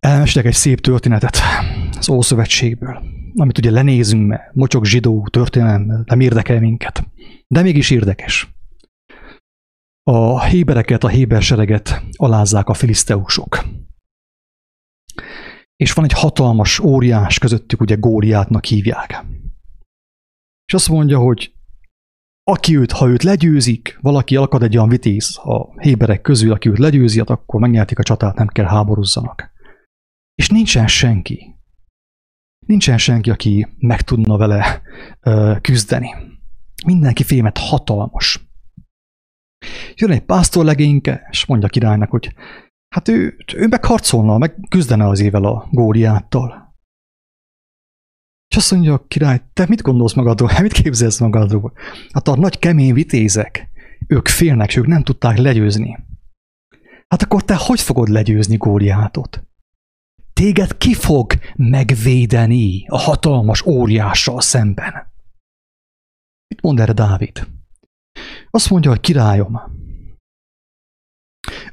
Elmestek egy szép történetet az Ószövetségből, amit ugye lenézünk, mert mocsok zsidó történelem nem érdekel minket. De mégis érdekes. A hébereket, a héber sereget alázzák a filiszteusok. És van egy hatalmas óriás közöttük, ugye Góliátnak hívják. És azt mondja, hogy aki őt, ha őt legyőzik, valaki alkad egy olyan vitéz a héberek közül, aki őt legyőzi, hát akkor megnyertik a csatát, nem kell háborúzzanak. És nincsen senki, nincsen senki, aki meg tudna vele ö, küzdeni. Mindenki fémet hatalmas. Jön egy pásztorlegényke, és mondja a királynak, hogy hát ő, ő megharcolna, meg küzdene az ével a góliáttal. És azt mondja a király, te mit gondolsz magadról, mit képzelsz magadról? Hát a nagy kemény vitézek, ők félnek, és ők nem tudták legyőzni. Hát akkor te hogy fogod legyőzni Góliátot? Téged ki fog megvédeni a hatalmas óriással szemben? Mit mond erre Dávid? Azt mondja, hogy királyom,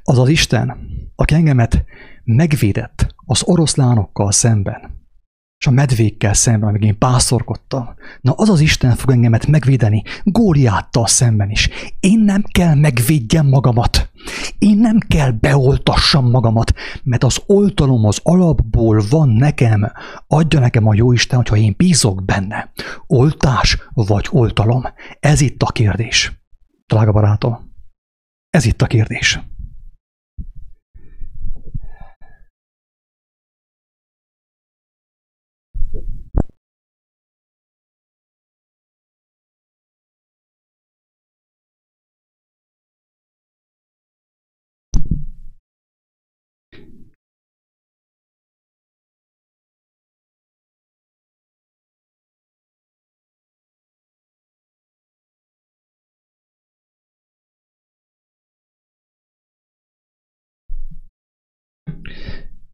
az az Isten, aki engemet megvédett az oroszlánokkal szemben, és a medvékkel szemben, amíg én pászorkodtam. Na az az Isten fog engemet megvédeni Góliáttal szemben is. Én nem kell megvédjem magamat. Én nem kell beoltassam magamat, mert az oltalom az alapból van nekem. Adja nekem a jó Isten, hogyha én bízok benne. Oltás vagy oltalom? Ez itt a kérdés. Drága barátom, ez itt a kérdés.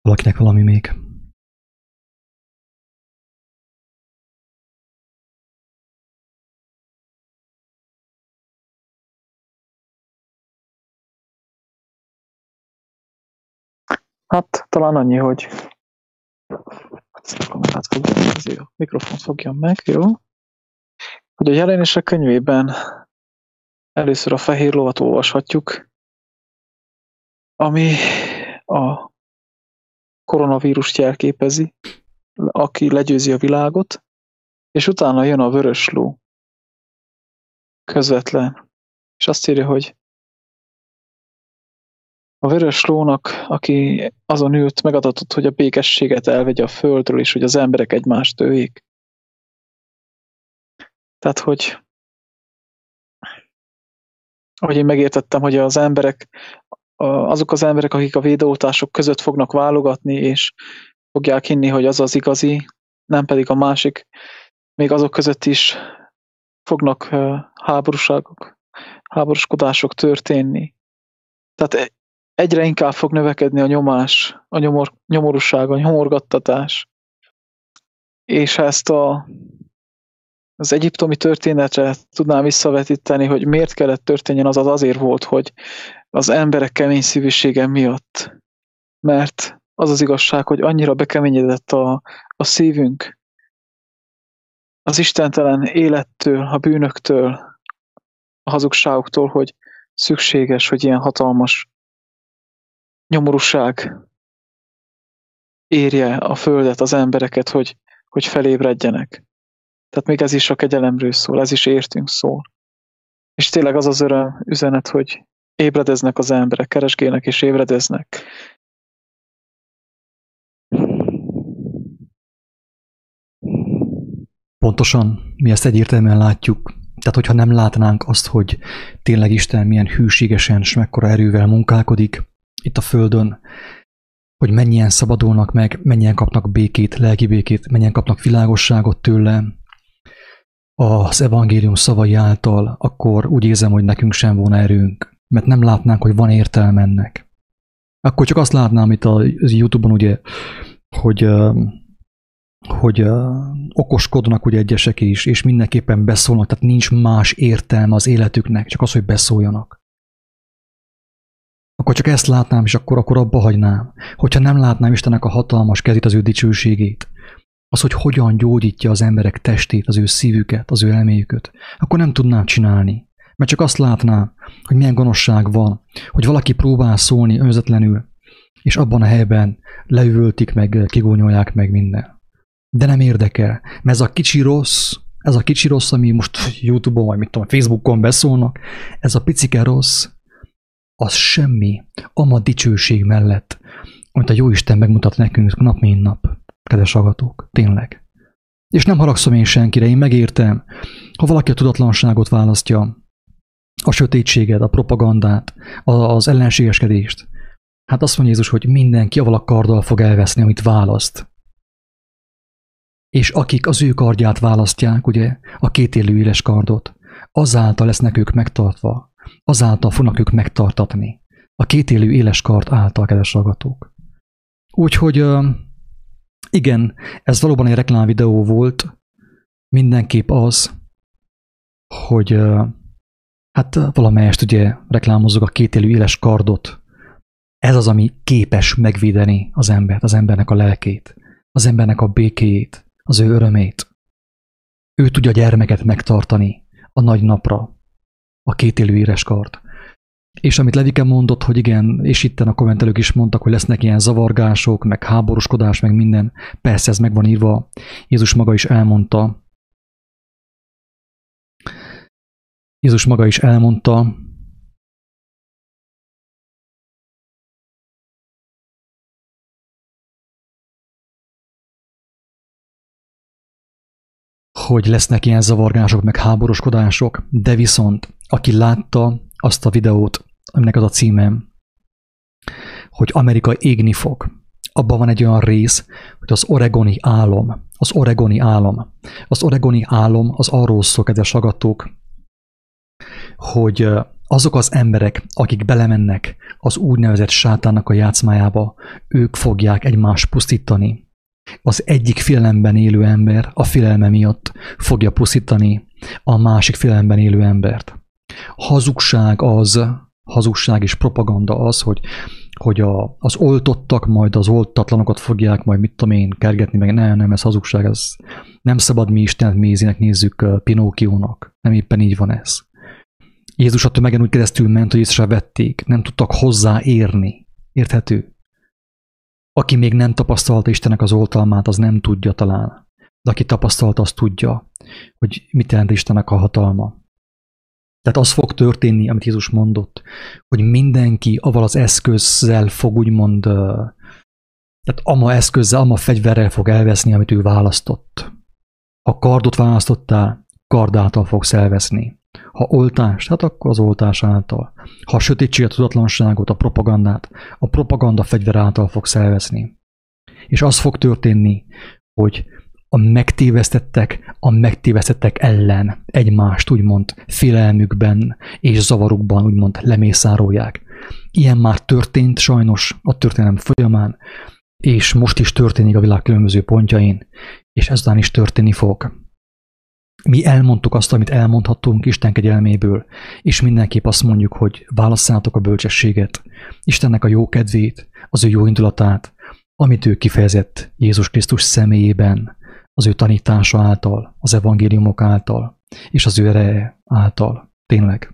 Valakinek valami még? Hát talán annyi, hogy a mikrofon fogjam meg, jó? Hogy a jelenések könyvében először a fehér lovat olvashatjuk, ami a koronavírust jelképezi, aki legyőzi a világot, és utána jön a vörös ló közvetlen, és azt írja, hogy a vörös lónak, aki azon ült, megadatott, hogy a békességet elvegye a földről, és hogy az emberek egymást öljék. Tehát, hogy ahogy én megértettem, hogy az emberek azok az emberek, akik a védőoltások között fognak válogatni, és fogják hinni, hogy az az igazi, nem pedig a másik, még azok között is fognak háborúságok, háborúskodások történni. Tehát e, egyre inkább fog növekedni a nyomás, a nyomor, nyomorúság, a nyomorgattatás. És ezt a, az egyiptomi történetre tudnám visszavetíteni, hogy miért kellett történjen, az az azért volt, hogy az emberek kemény szívűsége miatt. Mert az az igazság, hogy annyira bekeményedett a, a szívünk az istentelen élettől, a bűnöktől, a hazugságoktól, hogy szükséges, hogy ilyen hatalmas nyomorúság érje a földet, az embereket, hogy, hogy felébredjenek. Tehát még ez is a kegyelemről szól, ez is értünk szól. És tényleg az az öröm üzenet, hogy ébredeznek az emberek, keresgélnek és ébredeznek. Pontosan, mi ezt egyértelműen látjuk. Tehát, hogyha nem látnánk azt, hogy tényleg Isten milyen hűségesen és mekkora erővel munkálkodik itt a Földön, hogy mennyien szabadulnak meg, mennyien kapnak békét, lelki békét, mennyien kapnak világosságot tőle, az evangélium szavai által, akkor úgy érzem, hogy nekünk sem volna erőnk, mert nem látnánk, hogy van értelme ennek. Akkor csak azt látnám itt a Youtube-on, ugye, hogy, hogy okoskodnak ugye egyesek is, és mindenképpen beszólnak, tehát nincs más értelme az életüknek, csak az, hogy beszóljanak. Akkor csak ezt látnám, és akkor, akkor abba hagynám. Hogyha nem látnám Istennek a hatalmas kezét, az ő dicsőségét, az, hogy hogyan gyógyítja az emberek testét, az ő szívüket, az ő elméjüket, akkor nem tudnám csinálni. Mert csak azt látnám, hogy milyen gonoszság van, hogy valaki próbál szólni önzetlenül, és abban a helyben leüvöltik meg, kigónyolják meg minden. De nem érdekel, mert ez a kicsi rossz, ez a kicsi rossz, ami most Youtube-on, vagy mit tudom, Facebookon beszólnak, ez a picike rossz, az semmi, ama dicsőség mellett, amit a Jóisten megmutat nekünk nap mint nap kedves hallgatók, tényleg. És nem haragszom én senkire, én megértem, ha valaki a tudatlanságot választja, a sötétséget, a propagandát, az ellenségeskedést, hát azt mondja Jézus, hogy mindenki avval a karddal fog elveszni, amit választ. És akik az ő kardját választják, ugye, a élő éles kardot, azáltal lesznek ők megtartva, azáltal fognak ők megtartatni. A élő éles kard által, kedves hallgatók. Úgyhogy igen, ez valóban egy reklámvideó volt, mindenképp az, hogy hát valamelyest ugye reklámozzuk a kétélű éles kardot. Ez az, ami képes megvédeni az embert, az embernek a lelkét, az embernek a békéjét, az ő örömét. Ő tudja a gyermeket megtartani a nagy napra, a kétélű éles kard. És amit Levike mondott, hogy igen, és itten a kommentelők is mondtak, hogy lesznek ilyen zavargások, meg háborúskodás, meg minden. Persze ez meg van írva. Jézus maga is elmondta. Jézus maga is elmondta, hogy lesznek ilyen zavargások, meg háborúskodások, de viszont aki látta azt a videót, aminek az a címe, hogy Amerika égni fog. Abban van egy olyan rész, hogy az oregoni álom, az oregoni álom. Az oregoni álom az arról szól, kedves agatók, hogy azok az emberek, akik belemennek az úgynevezett sátának a játszmájába, ők fogják egymást pusztítani. Az egyik félelemben élő ember a félelme miatt fogja pusztítani a másik félelemben élő embert. Hazugság az, hazugság és propaganda az, hogy, hogy a, az oltottak majd az oltatlanokat fogják majd mit tudom én kergetni, meg nem, nem, ez hazugság, ez nem szabad mi Istent mézinek nézzük Pinókiónak. Nem éppen így van ez. Jézus a tömegen úgy keresztül ment, hogy észre vették, nem tudtak hozzáérni. Érthető? Aki még nem tapasztalta Istennek az oltalmát, az nem tudja talán. De aki tapasztalta, az tudja, hogy mit jelent Istennek a hatalma. Tehát az fog történni, amit Jézus mondott, hogy mindenki avval az eszközzel fog úgymond, tehát ama eszközzel, ama fegyverrel fog elveszni, amit ő választott. Ha kardot választottál, kard által fogsz elveszni. Ha oltást, hát akkor az oltás által. Ha a sötétséget, a tudatlanságot, a propagandát, a propaganda fegyver által fogsz elveszni. És az fog történni, hogy a megtévesztettek a megtévesztettek ellen egymást úgymond félelmükben és zavarukban úgymond lemészárolják. Ilyen már történt sajnos a történelem folyamán, és most is történik a világ különböző pontjain, és ezután is történni fog. mi elmondtuk azt, amit elmondhattunk Isten kegyelméből, és mindenképp azt mondjuk, hogy válasszátok a bölcsességet, Istennek a jó kedvét, az ő jó indulatát, amit ő kifejezett Jézus Krisztus személyében, az ő tanítása által, az evangéliumok által, és az ő ereje által. Tényleg.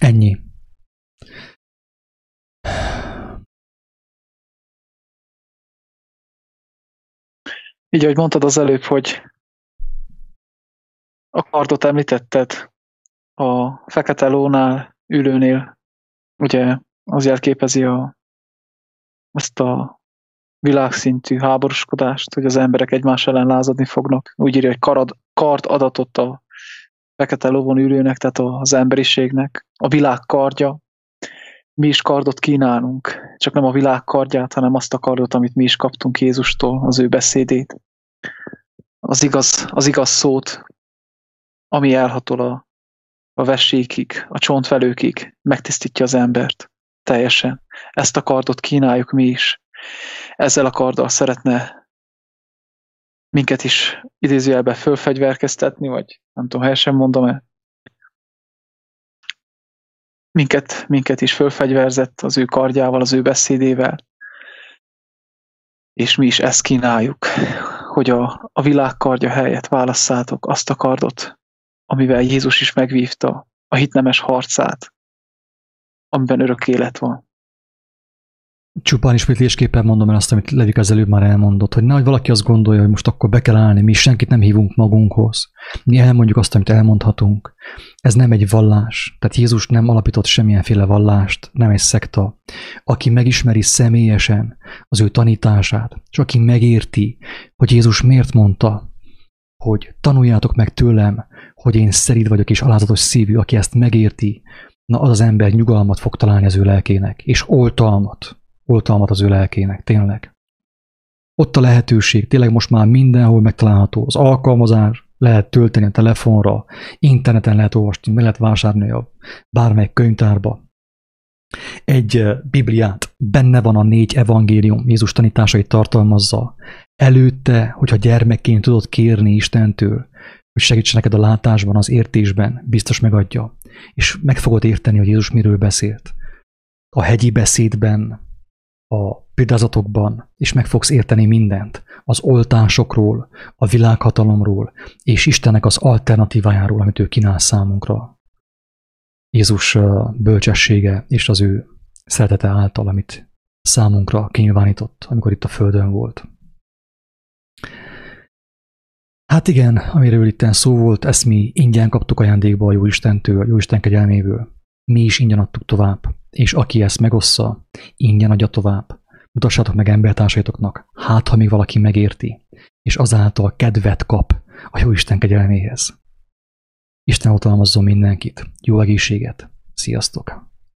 Ennyi. Így, ahogy mondtad az előbb, hogy a kardot említetted a fekete lónál, ülőnél, ugye az jelképezi a, azt a világszintű háborúskodást, hogy az emberek egymás ellen lázadni fognak. Úgy írja, hogy karad, kard adatot a fekete lovon ülőnek, tehát az emberiségnek, a világ kardja. Mi is kardot kínálunk, csak nem a világ kardját, hanem azt a kardot, amit mi is kaptunk Jézustól, az ő beszédét. Az igaz, az igaz szót, ami elhatol a, a vessékig, a csontvelőkig, megtisztítja az embert teljesen. Ezt a kardot kínáljuk mi is. Ezzel a karddal szeretne minket is idézőjelbe fölfegyverkeztetni, vagy nem tudom, helyesen mondom-e, minket, minket is fölfegyverzett az ő kardjával, az ő beszédével, és mi is ezt kínáljuk, hogy a, a világ kardja helyett válasszátok azt a kardot, amivel Jézus is megvívta a hitnemes harcát, amiben örök élet van. Csupán ismétlésképpen mondom el azt, amit Levik az előbb már elmondott, hogy nehogy valaki azt gondolja, hogy most akkor be kell állni, mi senkit nem hívunk magunkhoz. Mi elmondjuk azt, amit elmondhatunk. Ez nem egy vallás. Tehát Jézus nem alapított semmilyenféle vallást, nem egy szekta. Aki megismeri személyesen az ő tanítását, és aki megérti, hogy Jézus miért mondta, hogy tanuljátok meg tőlem, hogy én szerid vagyok és alázatos szívű, aki ezt megérti, na az az ember nyugalmat fog találni az ő lelkének, és oltalmat oltalmat az ő lelkének, tényleg. Ott a lehetőség, tényleg most már mindenhol megtalálható. Az alkalmazás lehet tölteni a telefonra, interneten lehet olvasni, meg lehet vásárolni a bármely könyvtárba. Egy Bibliát, benne van a négy evangélium, Jézus tanításait tartalmazza. Előtte, hogyha gyermekként tudod kérni Istentől, hogy segítsen neked a látásban, az értésben, biztos megadja. És meg fogod érteni, hogy Jézus miről beszélt. A hegyi beszédben, a példázatokban, és meg fogsz érteni mindent az oltásokról, a világhatalomról, és Istennek az alternatívájáról, amit ő kínál számunkra. Jézus bölcsessége és az ő szeretete által, amit számunkra kinyilvánított, amikor itt a Földön volt. Hát igen, amiről itt szó volt, ezt mi ingyen kaptuk ajándékba a Jóistentől, a Jóisten kegyelméből. Mi is ingyen adtuk tovább és aki ezt megossza, ingyen adja tovább. Mutassátok meg embertársaitoknak, hát ha még valaki megérti, és azáltal kedvet kap a jó Isten kegyelméhez. Isten hatalmazzon mindenkit, jó egészséget, sziasztok!